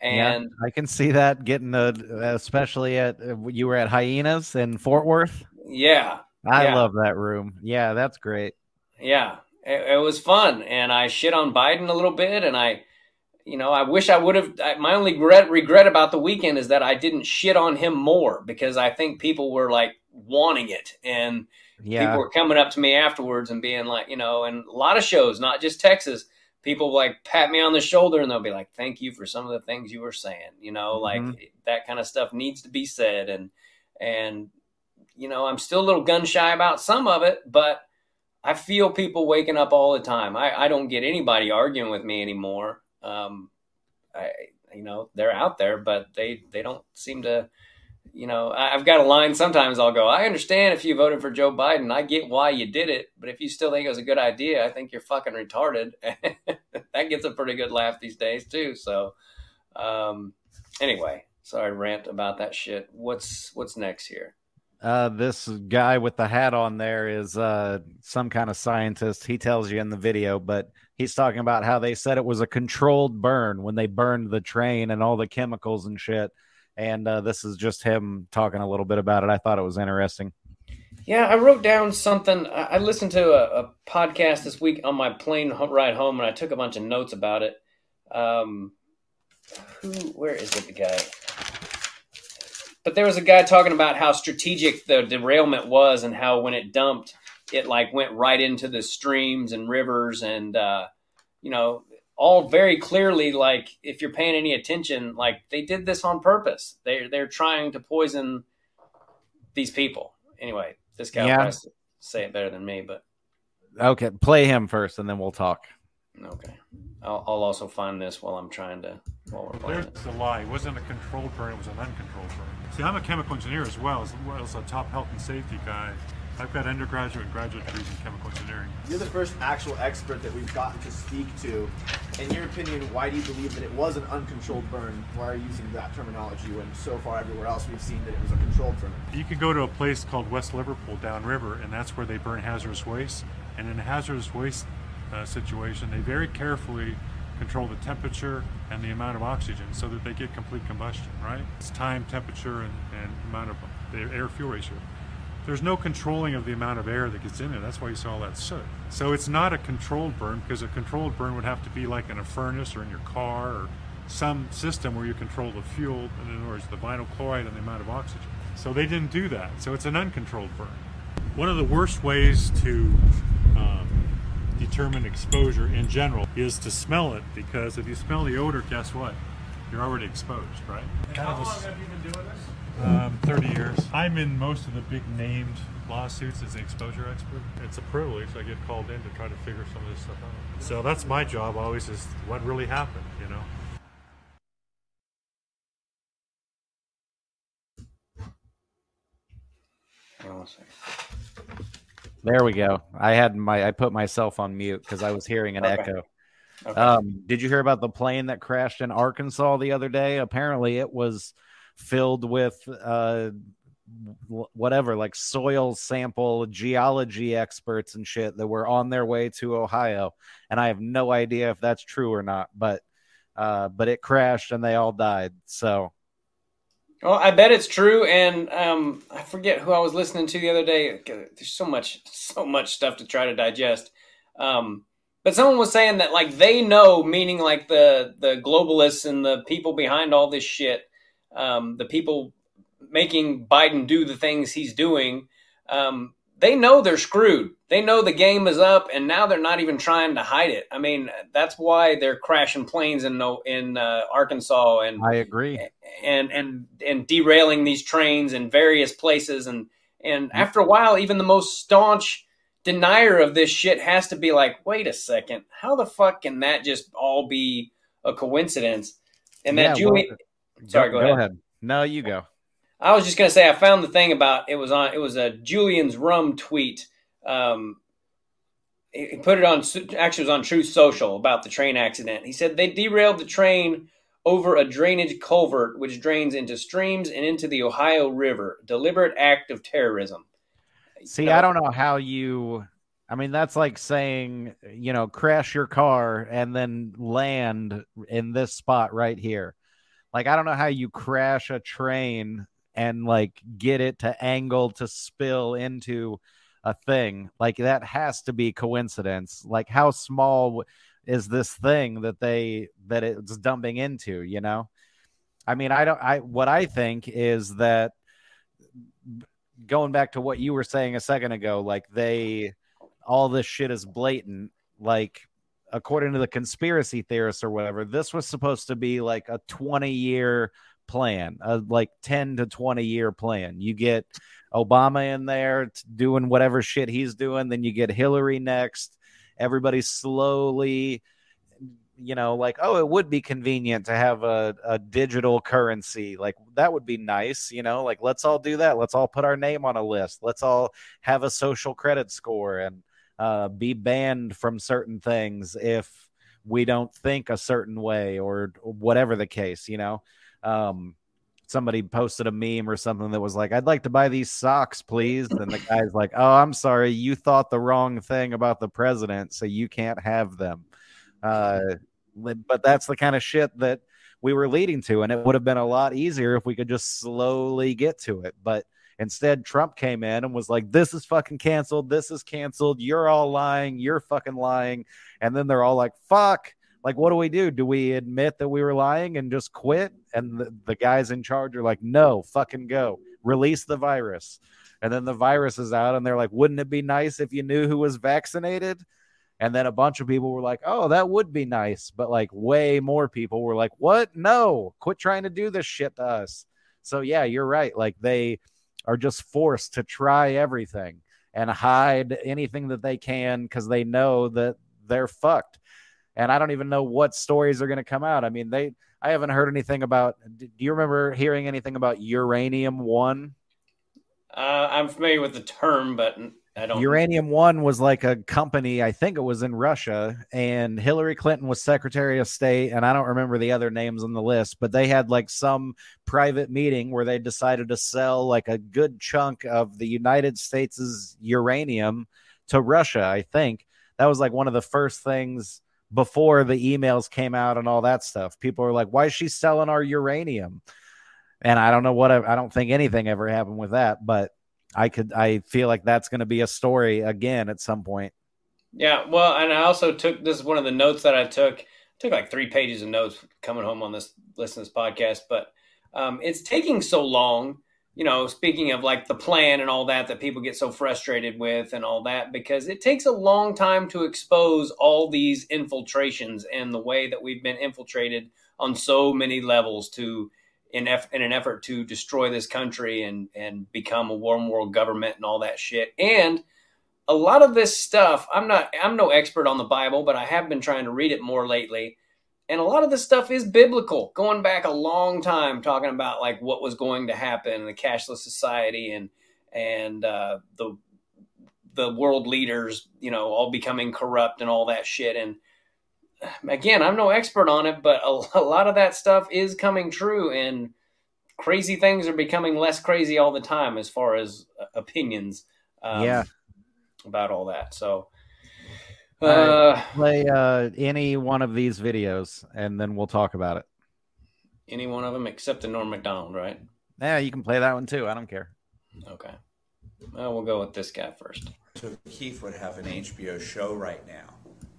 And yeah, I can see that getting a, especially at you were at Hyenas in Fort Worth. yeah, I yeah. love that room. Yeah, that's great. Yeah, it, it was fun, and I shit on Biden a little bit, and I, you know, I wish I would have. My only regret regret about the weekend is that I didn't shit on him more because I think people were like wanting it, and Yeah. people were coming up to me afterwards and being like, you know, and a lot of shows, not just Texas. People like pat me on the shoulder and they'll be like, "Thank you for some of the things you were saying." You know, like Mhm. that kind of stuff needs to be said, and and you know, I'm still a little gun shy about some of it, but I feel people waking up all the time. I, I don't get anybody arguing with me anymore. Um, I, you know, they're out there, but they, they don't seem to, you know, I, I've got a line. Sometimes I'll go, I understand if you voted for Joe Biden, I get why you did it. But if you still think it was a good idea, I think you're fucking retarded. [LAUGHS] that gets a pretty good laugh these days too. So, um, anyway, sorry, rant about that shit. What's, what's next here? Uh, this guy with the hat on there is uh, some kind of scientist. He tells you in the video, but he's talking about how they said it was a controlled burn when they burned the train and all the chemicals and shit. And uh, this is just him talking a little bit about it. I thought it was interesting. Yeah, I wrote down something. I listened to a, a podcast this week on my plane ride home, and I took a bunch of notes about it. Um, who? Where is it? The guy. But there was a guy talking about how strategic the derailment was, and how when it dumped, it like went right into the streams and rivers, and uh, you know, all very clearly. Like if you're paying any attention, like they did this on purpose. They they're trying to poison these people. Anyway, this guy Yeah. will probably say it better than me, but Okay, play him first, and then we'll talk. okay. I'll, I'll also find this while I'm trying to while we're playing. There's the lie. It wasn't a controlled burn, it was an uncontrolled burn. See, I'm a chemical engineer as well, as well as a top health and safety guy. I've got undergraduate and graduate degrees in chemical engineering. You're the first actual expert that we've gotten to speak to. In your opinion, why do you believe that it was an uncontrolled burn? Why are you using that terminology when so far everywhere else we've seen that it was a controlled burn? You can go to a place called West Liverpool downriver, and that's where they burn hazardous waste. And in hazardous waste uh, situation, they very carefully control the temperature and the amount of oxygen so that they get complete combustion, right? It's time, temperature, and, and amount of the air fuel ratio. there's no controlling of the amount of air that gets in there. That's why you saw all that soot. So it's not a controlled burn because a controlled burn would have to be like in a furnace or in your car or some system where you control the fuel, in other words, the vinyl chloride and the amount of oxygen. So they didn't do that. So it's an uncontrolled burn. One of the worst ways to determine exposure in general is to smell it because if you smell the odor, guess what? You're already exposed, right? How long have you been doing this? Um, 30 years. I'm in most of the big named lawsuits as an exposure expert. It's a privilege. I get called in to try to figure some of this stuff out. So that's my job always is what really happened, you know? There we go. I had my I put myself on mute because I was hearing an Okay. echo. Okay. Um, did you hear about the plane that crashed in Arkansas the other day? Apparently, it was filled with uh, whatever, like soil sample geology experts and shit that were on their way to Ohio, and I have no idea if that's true or not. But uh, but it crashed and they all died. So Well, I bet it's true, and um, I forget who I was listening to the other day. There's so much, [LAUGHS] so much stuff to try to digest. Um, but someone was saying that like they know, meaning like the the globalists and the people behind all this shit, um, the people making Biden do the things he's doing. They know they're screwed. They know the game is up, and now they're not even trying to hide it. I mean, that's why they're crashing planes in in uh, Arkansas and I agree. and and and derailing these trains in various places and and after a while even the most staunch denier of this shit has to be like wait a second how the fuck can that just all be a coincidence and that Yeah, Julian well, sorry go, ahead. No, you go. I was just gonna say I found the thing about it was on it was a Julian's rum tweet. Um, he put it on actually it was on Truth Social about the train accident. He said they derailed the train over a drainage culvert which drains into streams and into the Ohio River. Deliberate act of terrorism. See, I don't know how you. I mean, that's like saying, you know, crash your car and then land in this spot right here. Like, I don't know how you crash a train and like get it to angle to spill into a thing. Like, that has to be coincidence. Like, how small is this thing that they that it's dumping into? You know, I mean, I don't. I what I think is that going back to what you were saying a second ago, like they all this shit is blatant. Like according to the conspiracy theorists or whatever, this was supposed to be like a 20 year plan, a like 10 to 20 year plan. You get Obama in there doing whatever shit he's doing, then you get Hillary next. Everybody slowly you know, like, oh, it would be convenient to have a, a digital currency. Like, that would be nice, you know, like, let's all do that. Let's all put our name on a list. Let's all have a social credit score and uh, be banned from certain things if we don't think a certain way or whatever the case, you know. Um, somebody posted a meme or something that was like, I'd like to buy these socks, please. And the guy's like, Oh, I'm sorry, you thought the wrong thing about the president, so you can't have them. Uh, but that's the kind of shit that we were leading to, and it would have been a lot easier if we could just slowly get to it. But instead, Trump came in and was like, "This is fucking canceled. This is canceled. You're all lying. You're fucking lying." And then they're all like, "Fuck." Like, what do we do? Do we admit that we were lying and just quit? And the, the guys in charge are like, no, fucking go. Release the virus. And then the virus is out, and they're like, wouldn't it be nice if you knew who was vaccinated? And then a bunch of people were like, oh, that would be nice. But like, way more people were like, what? No, quit trying to do this shit to us. So, yeah, you're right. Like, they are just forced to try everything and hide anything that they can because they know that they're fucked and I don't even know what stories are going to come out. I mean, they I haven't heard anything about. Do you remember hearing anything about Uranium One? Uh, I'm familiar with the term, but I don't. Uranium One was like a company. I think it was in Russia, and Hillary Clinton was Secretary of State, and I don't remember the other names on the list, but they had like some private meeting where they decided to sell like a good chunk of the United States' uranium to Russia. I think that was like one of the first things before the emails came out and all that stuff. People are like, "Why is she selling our uranium?" And I don't know what I, I don't think anything ever happened with that, but I could I feel like that's going to be a story again at some point. Yeah, well, and I also took this is one of the notes that I took. took like three pages of notes coming home on this listen this podcast, but um, it's taking so long. You know, speaking of like the plan and all that that people get so frustrated with and all that, because it takes a long time to expose all these infiltrations and the way that we've been infiltrated on so many levels to in, in an effort to destroy this country and and become a warm world government and all that shit. And a lot of this stuff, I'm not I'm no expert on the Bible, but I have been trying to read it more lately. And a lot of this stuff is biblical, going back a long time, talking about like what was going to happen in the cashless society and and uh, the the world leaders, you know, all becoming corrupt and all that shit. And again, I'm no expert on it, but a, [LAUGHS] a lot of that stuff is coming true, and crazy things are becoming less crazy all the time as far as uh, opinions. Um, Yeah. about all that. So, right, uh, play uh, any one of these videos, and then we'll talk about it. any one of them except the Norm Macdonald, right? Yeah, you can play that one too. I don't care. Okay. Well, we'll go with this guy first. So Keith would have an HBO show right now,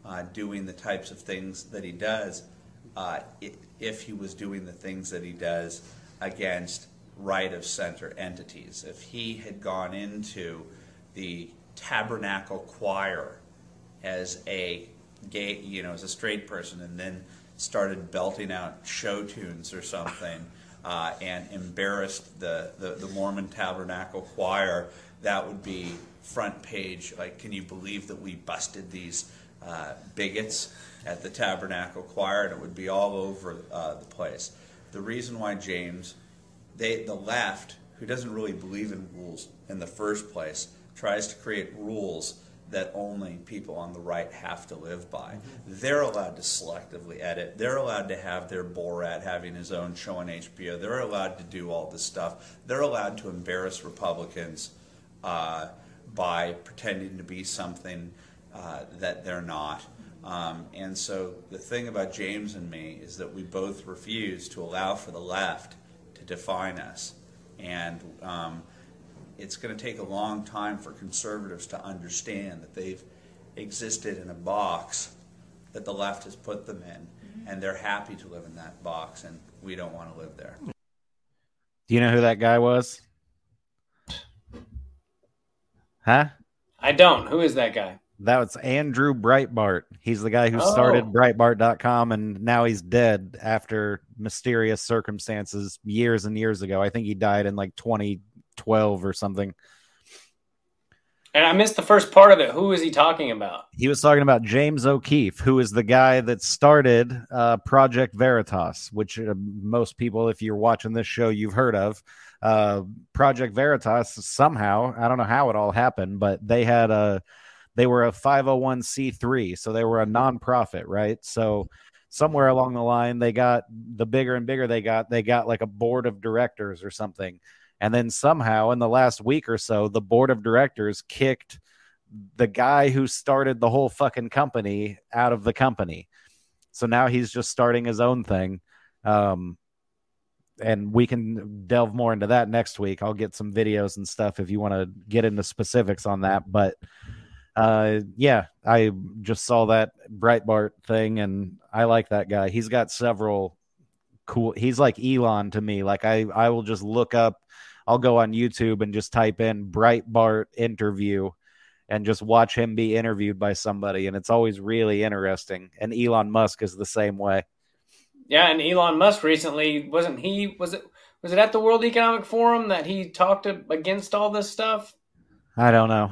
uh, doing the types of things that he does, uh, if he was doing the things that he does against right of center entities. If he had gone into the Tabernacle Choir as a gay, you know, as a straight person, and then started belting out show tunes or something, uh, and embarrassed the, the, the Mormon Tabernacle Choir, that would be front page. Like, can you believe that we busted these uh, bigots at the Tabernacle Choir? And it would be all over uh, the place. The reason why James, they, the left, who doesn't really believe in rules in the first place, tries to create rules that only people on the right have to live by. They're allowed to selectively edit. They're allowed to have their Borat having his own show on HBO. They're allowed to do all this stuff. They're allowed to embarrass Republicans uh, by pretending to be something uh, that they're not. Um, and so the thing about James and me is that we both refuse to allow for the left to define us. And um, it's going to take a long time for conservatives to understand that they've existed in a box that the left has put them in, mm-hmm. and they're happy to live in that box, and we don't want to live there. Do you know who that guy was? Huh? I don't. Who is that guy? That was Andrew Breitbart. He's the guy who oh. started Oh. Breitbart.com and now he's dead after mysterious circumstances years and years ago. I think he died in like 2012 or something. And I missed the first part of it. Who is he talking about? He was talking about James O'Keefe, who is the guy that started uh, Project Veritas, which uh, most people, if you're watching this show, you've heard of. Uh, Project Veritas somehow, I don't know how it all happened, but they had a, they were a 501c3, so they were a nonprofit, right? So somewhere along the line, they got the bigger and bigger they got, they got like a board of directors or something. And then somehow in the last week or so, the board of directors kicked the guy who started the whole fucking company out of the company. So now he's just starting his own thing. Um, and we can delve more into that next week. I'll get some videos and stuff if you want to get into specifics on that. But uh, yeah, I just saw that Breitbart thing and I like that guy. He's got several cool, he's like Elon to me. Like I, I will just look up, I'll go on YouTube and just type in Breitbart interview and just watch him be interviewed by somebody. And it's always really interesting. And Elon Musk is the same way. Yeah, and Elon Musk recently wasn't he was it was it at the World Economic Forum that he talked against all this stuff? I don't know.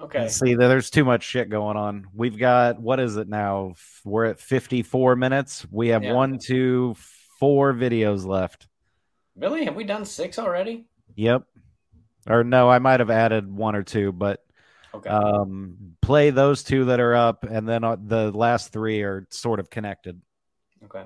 Okay. See, there's too much shit going on. We've got what is it now? We're at 54 minutes. We have Yeah. one, two, four videos left. Really? Have we done six already? Yep. Or no, I might have added one or two, but Okay. um, play those two that are up, and then uh, the last three are sort of connected. Okay.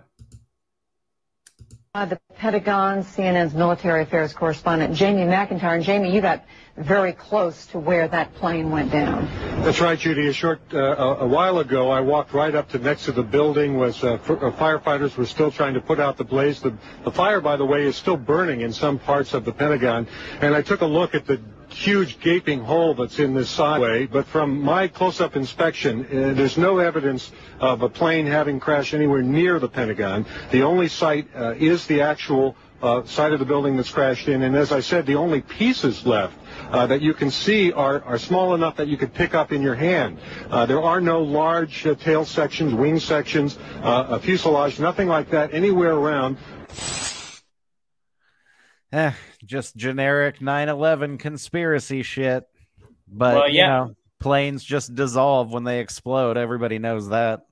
Uh, the Pentagon, CNN's military affairs correspondent Jamie McIntyre. And Jamie, you got very close to where that plane went down. That's right, Judy. A short, uh, a, while ago, I walked right up to next to the building. Was uh, uh, firefighters were still trying to put out the blaze. The, the fire, by the way, is still burning in some parts of the Pentagon. And I took a look at the huge gaping hole that's in this sideway, but from my close-up inspection, uh, there's no evidence of a plane having crashed anywhere near the Pentagon. The only site uh, is the actual uh, side of the building that's crashed in, and as I said, the only pieces left uh, that you can see are, are small enough that you could pick up in your hand. Uh, there are no large uh, tail sections, wing sections, a fuselage, nothing like that anywhere around. Eh, just generic 9/11 conspiracy shit. But Well, you yeah. know, planes just dissolve when they explode. Everybody knows that.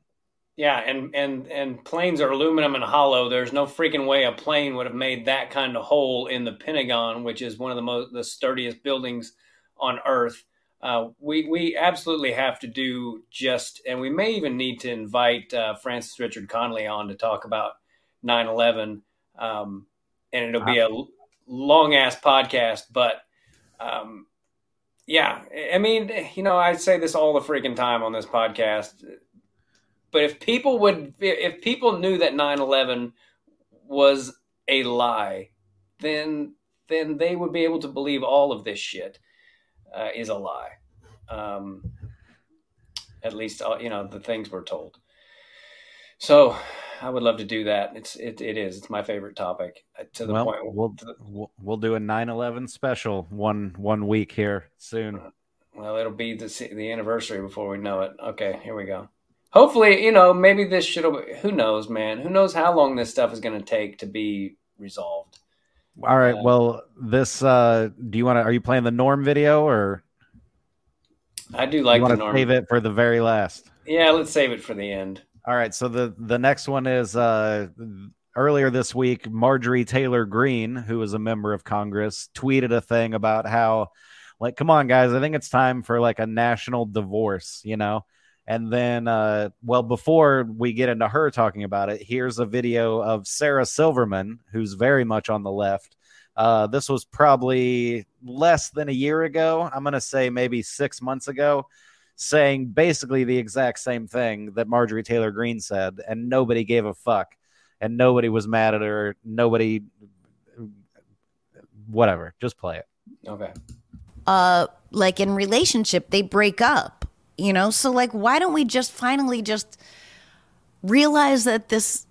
Yeah, and and and planes are aluminum and hollow. There's no freaking way a plane would have made that kind of hole in the Pentagon, which is one of the most the sturdiest buildings on Earth. Uh, we we absolutely have to do just, and we may even need to invite uh, Francis Richard Conolly on to talk about 9/11, um, and it'll be a long ass podcast, but. Um, yeah, I mean, you know, I say this all the freaking time on this podcast. But if people would, if people knew that 9/11 was a lie, then then they would be able to believe all of this shit uh, is a lie. Um, at least, uh, you know, the things we're told. So, I would love to do that. It's it, it is. It's my favorite topic uh, to the well, point. we'll, we'll we'll do a 9/11 special one one week here soon. Well, it'll be the the anniversary before we know it. Okay, here we go. Hopefully, you know, maybe this should. Who knows, man? Who knows how long this stuff is going to take to be resolved? All right. Well, this. uh Do you want to? Are you playing the Norm video or? I do like you the to Norm. save it for the very last. Yeah, let's save it for the end. All right. So the the next one is uh earlier this week. Marjorie Taylor Greene, who is a member of Congress, tweeted a thing about how, like, come on, guys, I think it's time for like a national divorce. You know. And then, uh, well, before we get into her talking about it, here's a video of Sarah Silverman, who's very much on the left. Uh, this was probably less than a year ago. I'm going to say maybe six months ago, saying basically the exact same thing that Marjorie Taylor Greene said, and nobody gave a fuck, and nobody was mad at her. Nobody, whatever, just play it. Okay. uh like in relationship they break up you know so like why don't we just finally just realize that this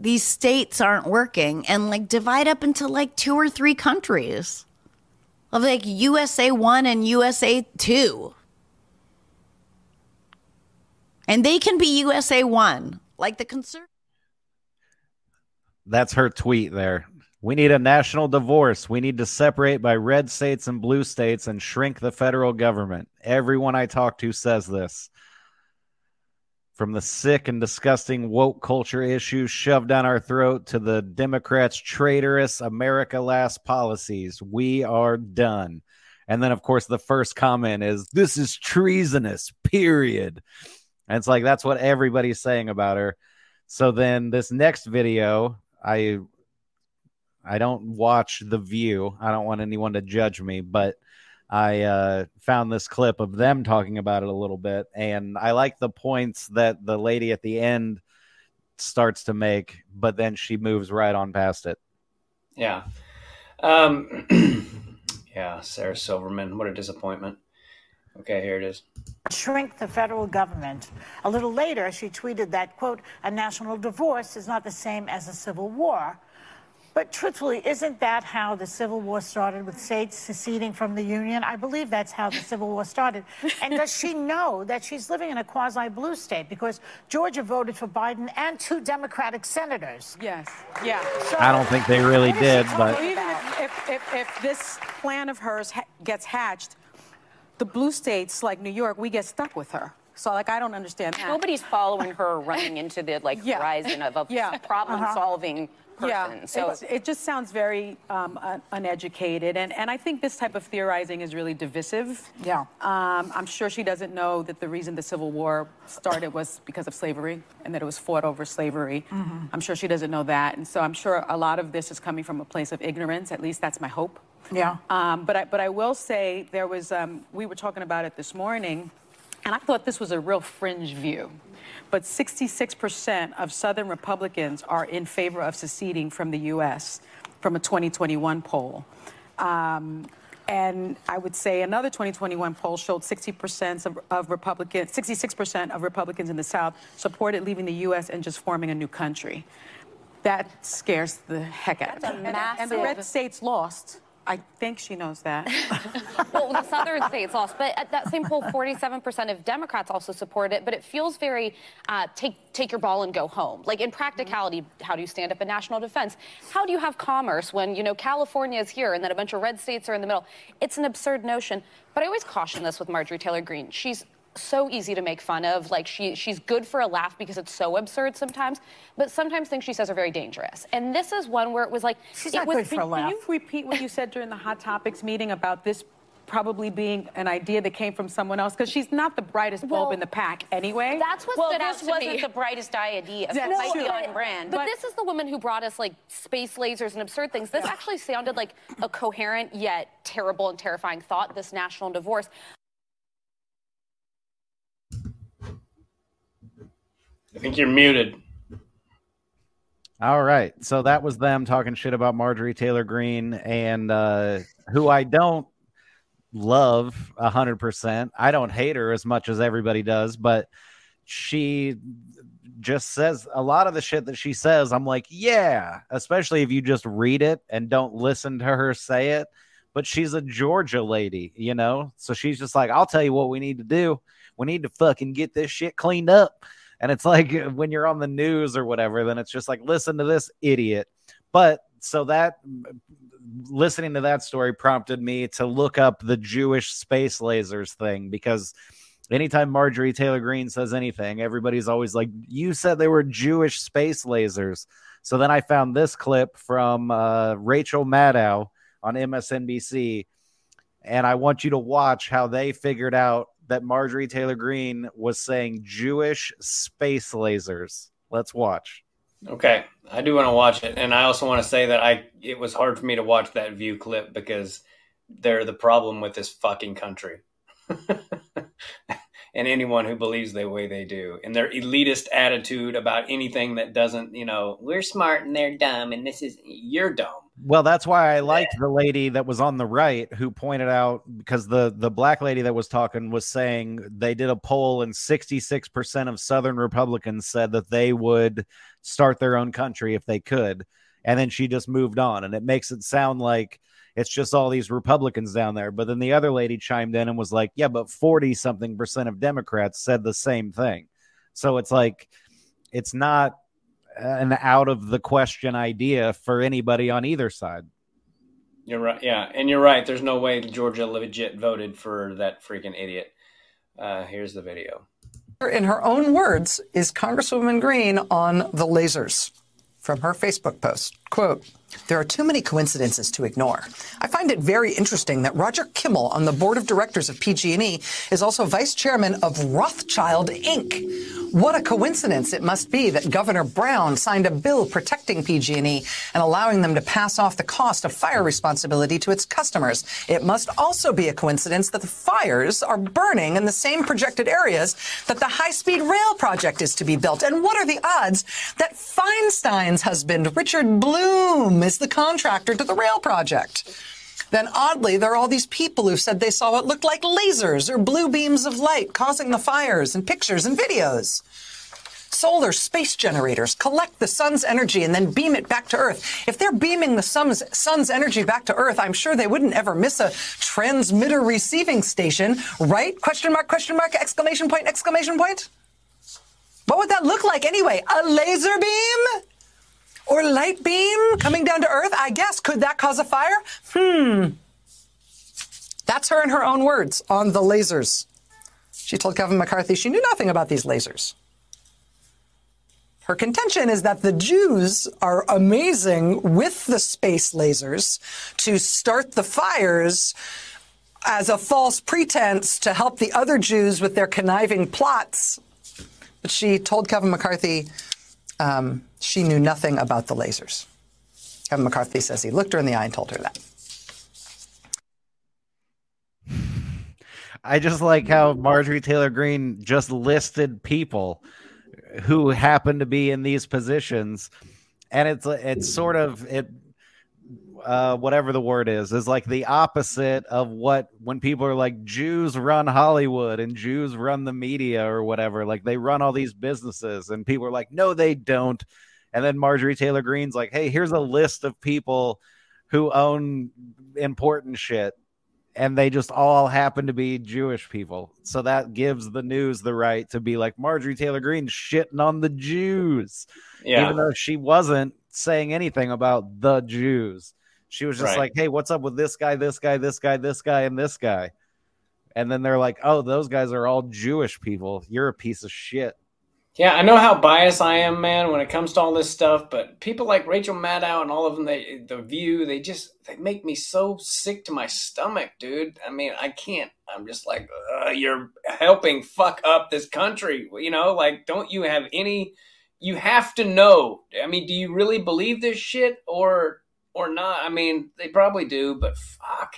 these states aren't working and like divide up into like two or three countries of like USA 1 and USA 2 and they can be USA 1 like the conservative That's her tweet there. We need a national divorce. We need to separate by red states and blue states and shrink the federal government. Everyone I talk to says this. From the sick and disgusting woke culture issues shoved down our throat to the Democrats' traitorous America Last policies, we are done. And then, of course, the first comment is, This is treasonous, period. And it's like, that's what everybody's saying about her. So then, this next video, I I don't watch The View. I don't want anyone to judge me, but I uh, found this clip of them talking about it a little bit, and I like the points that the lady at the end starts to make, but then she moves right on past it. Yeah. Um, [CLEARS THROAT] yeah, Sarah Silverman. What a disappointment. Okay, here it is. shrink the federal government. A little later, she tweeted that, quote, a national divorce is not the same as a civil war. But truthfully, isn't that how the Civil War started with states seceding from the Union? I believe that's how the Civil War started. [LAUGHS] And does she know that she's living in a quasi blue state? Because Georgia voted for Biden and two Democratic senators. Yes, yeah. I don't think they really did, but So even if, if, if, if this plan of hers ha- gets hatched, the blue states like New York, we get stuck with her. So like I don't understand that. Nobody's following her running into the like Yeah. horizon of a [LAUGHS] Yeah. problem-solving person. Yeah, so it's- it just sounds very um, un- uneducated, and, and I think this type of theorizing is really divisive. Yeah. Um, I'm sure she doesn't know that the reason the Civil War started was because of slavery, and that it was fought over slavery. Mm -hmm. I'm sure she doesn't know that, and so I'm sure a lot of this is coming from a place of ignorance. At least that's my hope. Yeah. Um, but I, but I will say there was um, we were talking about it this morning, and I thought this was a real fringe view. But 66% of Southern Republicans are in favor of seceding from the U.S. from a 2021 poll. Um, And I would say another 2021 poll showed 60% of, of Republicans, 66% of Republicans in the South supported leaving the U.S. and just forming a new country. That scares the heck out of That's a me. And- And the red states lost. I think she knows that. [LAUGHS] well, the southern states lost, but at that same poll, 47% of Democrats also support it. But it feels very uh, take take your ball and go home. Like in practicality, how do you stand up in national defense? How do you have commerce when you know California is here and then a bunch of red states are in the middle? It's an absurd notion. But I always caution this with Marjorie Taylor Greene. She's so easy to make fun of. Like she she's good for a laugh because it's so absurd sometimes, but sometimes things she says are very dangerous. And this is one where it was like She's it not was good for a laugh. Can you repeat what you said during the Hot Topics meeting about this probably being an idea that came from someone else? Because she's not the brightest bulb Well, in the pack anyway. That's what well, stood out this to wasn't me. the brightest idea. That's might true. be But- on brand. But, but- this is the woman who brought us like space lasers and absurd things. This actually sounded like a coherent yet terrible and terrifying thought. This national divorce. I think you're muted. All right. So that was them talking shit about Marjorie Taylor Greene and uh, who I don't love a hundred percent. I don't hate her as much as everybody does, but she just says a lot of the shit that she says. I'm like, yeah, especially if you just read it and don't listen to her say it. But she's a Georgia lady, you know? So she's just like, I'll tell you what we need to do. We need to fucking get this shit cleaned up. And it's like [LAUGHS] when you're on the news or whatever, then it's just like, listen to this idiot. But so that listening to that story prompted me to look up the Jewish space lasers thing because anytime Marjorie Taylor Greene says anything, everybody's always like, you said they were Jewish space lasers. So then I found this clip from uh, Rachel Maddow on MSNBC. And I want you to watch how they figured out that Marjorie Taylor Greene was saying Jewish space lasers. Let's watch. Okay, I do want to watch it, and I also want to say that I it was hard for me to watch that view clip because they're the problem with this fucking country, [LAUGHS] and anyone who believes the way they do, and their elitist attitude about anything that doesn't, you know, we're smart and they're dumb, and this is you're dumb. Well, that's why I liked the lady that was on the right who pointed out because the the black lady that was talking was saying they did a poll and 66% of southern Republicans said that they would start their own country if they could. And then she just moved on and it makes it sound like it's just all these Republicans down there. But then the other lady chimed in and was like, "Yeah, but 40 something percent of Democrats said the same thing." So it's like it's not an out of the question idea for anybody on either side. You're right. Yeah, and you're right. There's no way Georgia legit voted for that freaking idiot. Uh, here's the video. In her own words, is Congresswoman Greene on the lasers from her Facebook post. Quote, there are too many coincidences to ignore. I find it very interesting that Roger Kimmel on the board of directors of PG&E is also vice chairman of Rothschild Inc. What a coincidence it must be that Governor Brown signed a bill protecting PG&E and allowing them to pass off the cost of fire responsibility to its customers. It must also be a coincidence that the fires are burning in the same projected areas that the high-speed rail project is to be built. And what are the odds that Feinstein's husband, Richard Blum, is the contractor to the rail project? Then oddly, there are all these people who said they saw what looked like lasers or blue beams of light causing the fires and pictures and videos. Solar space generators collect the sun's energy and then beam it back to Earth. If they're beaming the sun's, sun's energy back to Earth, I'm sure they wouldn't ever miss a transmitter receiving station, right? Question mark, question mark, exclamation point, exclamation point. What would that look like anyway? A laser beam? Or light beam coming down to Earth? I guess. Could that cause a fire? Hmm. That's her in her own words on the lasers. She told Kevin McCarthy she knew nothing about these lasers. Her contention is that the Jews are amazing with the space lasers to start the fires as a false pretense to help the other Jews with their conniving plots. But she told Kevin McCarthy um, she knew nothing about the lasers. Kevin McCarthy says he looked her in the eye and told her that. I just like how Marjorie Taylor Greene just listed people who happen to be in these positions, and it's it's sort of it. Uh, whatever the word is, is like the opposite of what when people are like Jews run Hollywood and Jews run the media or whatever. Like they run all these businesses, and people are like, no, they don't. And then Marjorie Taylor Greene's like, hey, here's a list of people who own important shit. And they just all happen to be Jewish people. So that gives the news the right to be like Marjorie Taylor Greene shitting on the Jews. Yeah. Even though she wasn't saying anything about the Jews. She was just Right. like, hey, what's up with this guy, this guy, this guy, this guy, and this guy? And then they're like, oh, those guys are all Jewish people. You're a piece of shit. Yeah, I know how biased I am, man, when it comes to all this stuff. But people like Rachel Maddow and all of them, they the View, they just they make me so sick to my stomach, dude. I mean, I can't. I'm just like, you're helping fuck up this country. You know, like, don't you have any? You have to know. I mean, do you really believe this shit or or not? I mean, they probably do, but fuck.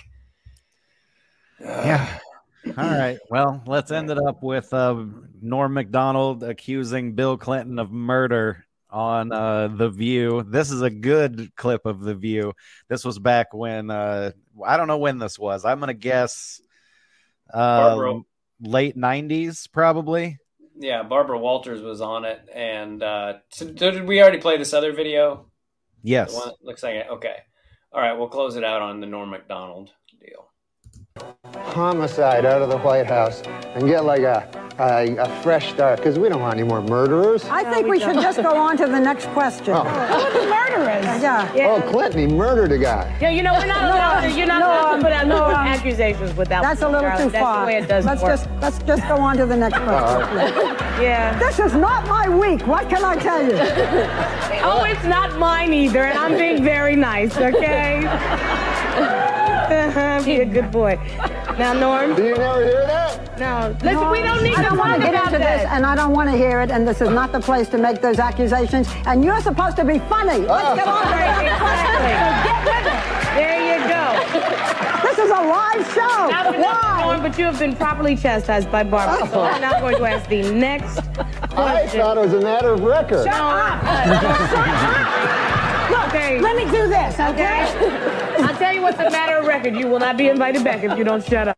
Yeah. All right. [CLEARS THROAT] Well, let's end it up with uh, Norm Macdonald accusing Bill Clinton of murder on uh, The View. This is a good clip of The View. This was back when, uh, I don't know when this was. I'm going to guess uh, late 90s, probably. Yeah, Barbara Walters was on it, and uh, so did we already play this other video? Yes. Looks like it. Okay. All right, we'll close it out on the Norm Macdonald deal. Homicide out of the White House and get like a, a, a fresh start because we don't want any more murderers. I think we should just go on to the next question. Oh. Who are the murderers? Yeah. Oh, Clinton, he murdered a guy. Yeah, you know, we're not No, allowed to, you're not no, allowed to put out no, no, um, accusations without That's a little Charlotte. too That's the way it does let's work. just let's just go on to the next question. yeah. This is not my week. What can I tell you? oh, it's not mine either, and I'm being very nice, okay? Uh-huh, be a good boy. Now, Norm. Do you never hear that? No. Listen, we don't need I to don't want to get into that. this, and I don't want to hear it. And this is not the place to make those accusations. And you're supposed to be funny. Oh. Let's get on to the next question. So get with it. There you go. This is a live show. Now, but, Why? Norm, but you have been properly chastised by Barbara, so I'm now going to ask the next I question. thought it was a matter of record. Shut up. Look, Okay. let me do this, okay? I'll tell you what's a matter of record. You will not be invited back if you don't shut up.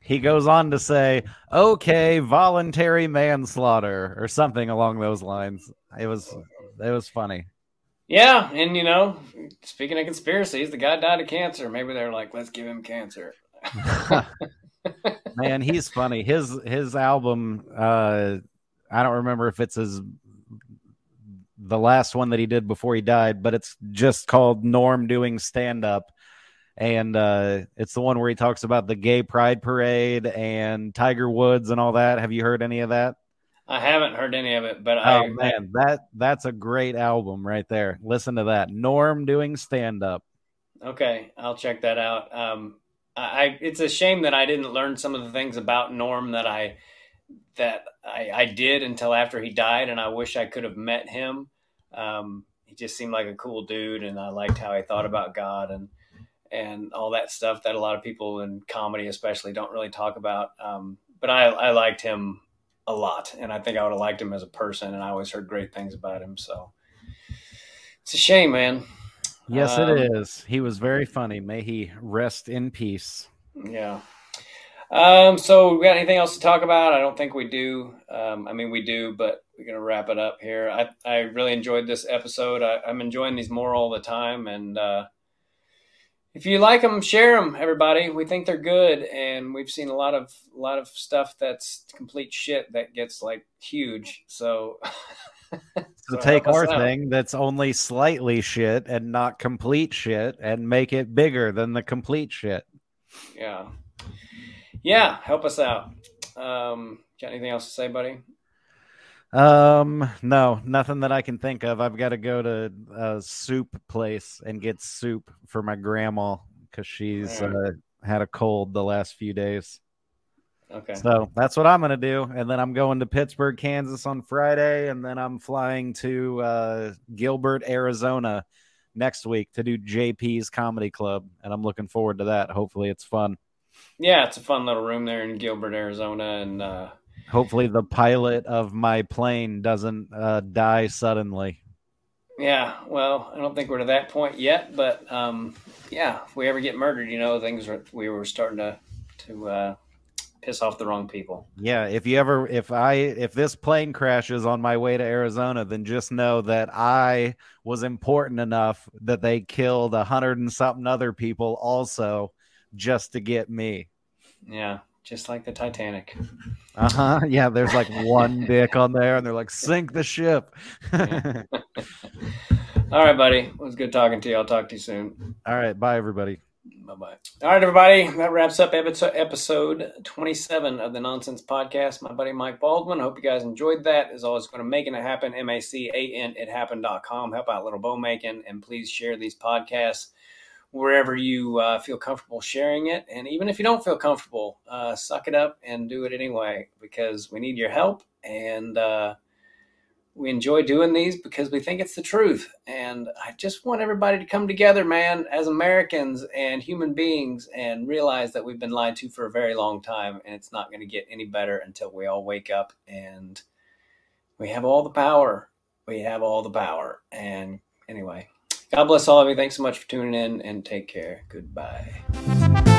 He goes on to say, okay, voluntary manslaughter or something along those lines. It was, it was funny. Yeah, and you know, speaking of conspiracies, the guy died of cancer. Maybe they're like, let's give him cancer. [LAUGHS] Man, he's funny. His his album, uh, I don't remember if it's his the last one that he did before he died, but it's just called Norm doing stand up. And uh, it's the one where he talks about the gay pride parade and Tiger Woods and all that. Have you heard any of that? I haven't heard any of it, but Oh I man, that that's a great album right there. Listen to that. Norm doing stand up. Okay, I'll check that out. Um, I, I it's a shame that I didn't learn some of the things about Norm that I that I, I did until after he died, and I wish I could have met him. Um, he just seemed like a cool dude, and I liked how he thought about God and and all that stuff that a lot of people in comedy, especially, don't really talk about. Um, but I, I liked him a lot, and I think I would have liked him as a person, and I always heard great things about him. So it's a shame, man. Yes, Um, it is. He was very funny. May he rest in peace. Yeah. Um, so we got anything else to talk about? I don't think we do. Um, I mean, we do, but we're gonna wrap it up here. I I really enjoyed this episode. I, I'm enjoying these more all the time, and uh, if you like them, share them, everybody. We think they're good, and we've seen a lot of a lot of stuff that's complete shit that gets like huge. So. [LAUGHS] So take our out. thing that's only slightly shit and not complete shit and make it bigger than the complete shit. Yeah. Yeah, help us out. Um, got anything else to say, buddy? Um, no, nothing that I can think of. I've got to go to a soup place and get soup for my grandma because she's uh, had a cold the last few days. Okay. So that's what I'm going to do. And then I'm going to Pittsburg, Kansas on Friday. And then I'm flying to uh, Gilbert, Arizona next week to do JP's Comedy Club. And I'm looking forward to that. Hopefully it's fun. Yeah, it's a fun little room there in Gilbert, Arizona, and uh, Hopefully the pilot of my plane doesn't uh, die suddenly. Yeah, well, I don't think we're to that point yet, but um, yeah, if we ever get murdered, you know, things are we were starting to to uh, piss off the wrong people. Yeah, if you ever if I if this plane crashes on my way to Arizona, then just know that I was important enough that they killed a hundred and something other people also just to get me. Yeah, just like the Titanic. Uh huh. Yeah, there's like one [LAUGHS] dick on there, and they're like, sink the ship. [LAUGHS] All right, buddy. It was good talking to you. I'll talk to you soon. All right, bye everybody. Bye bye. All right, everybody. That wraps up episode episode 27 of the Nonsense Podcast. My buddy Mike Baldwin. Hope you guys enjoyed that. As always, going to making it happen. M A C A N it happen.com. Help out little bow making. And please share these podcasts wherever you uh, feel comfortable sharing it. And even if you don't feel comfortable, uh, suck it up and do it anyway because we need your help. And uh, we enjoy doing these because we think it's the truth. And I just want everybody to come together, man, as Americans and human beings and realize that we've been lied to for a very long time. And it's not going to get any better until we all wake up and we have all the power. We have all the power. And anyway, God bless all of you. Thanks so much for tuning in and take care. Goodbye.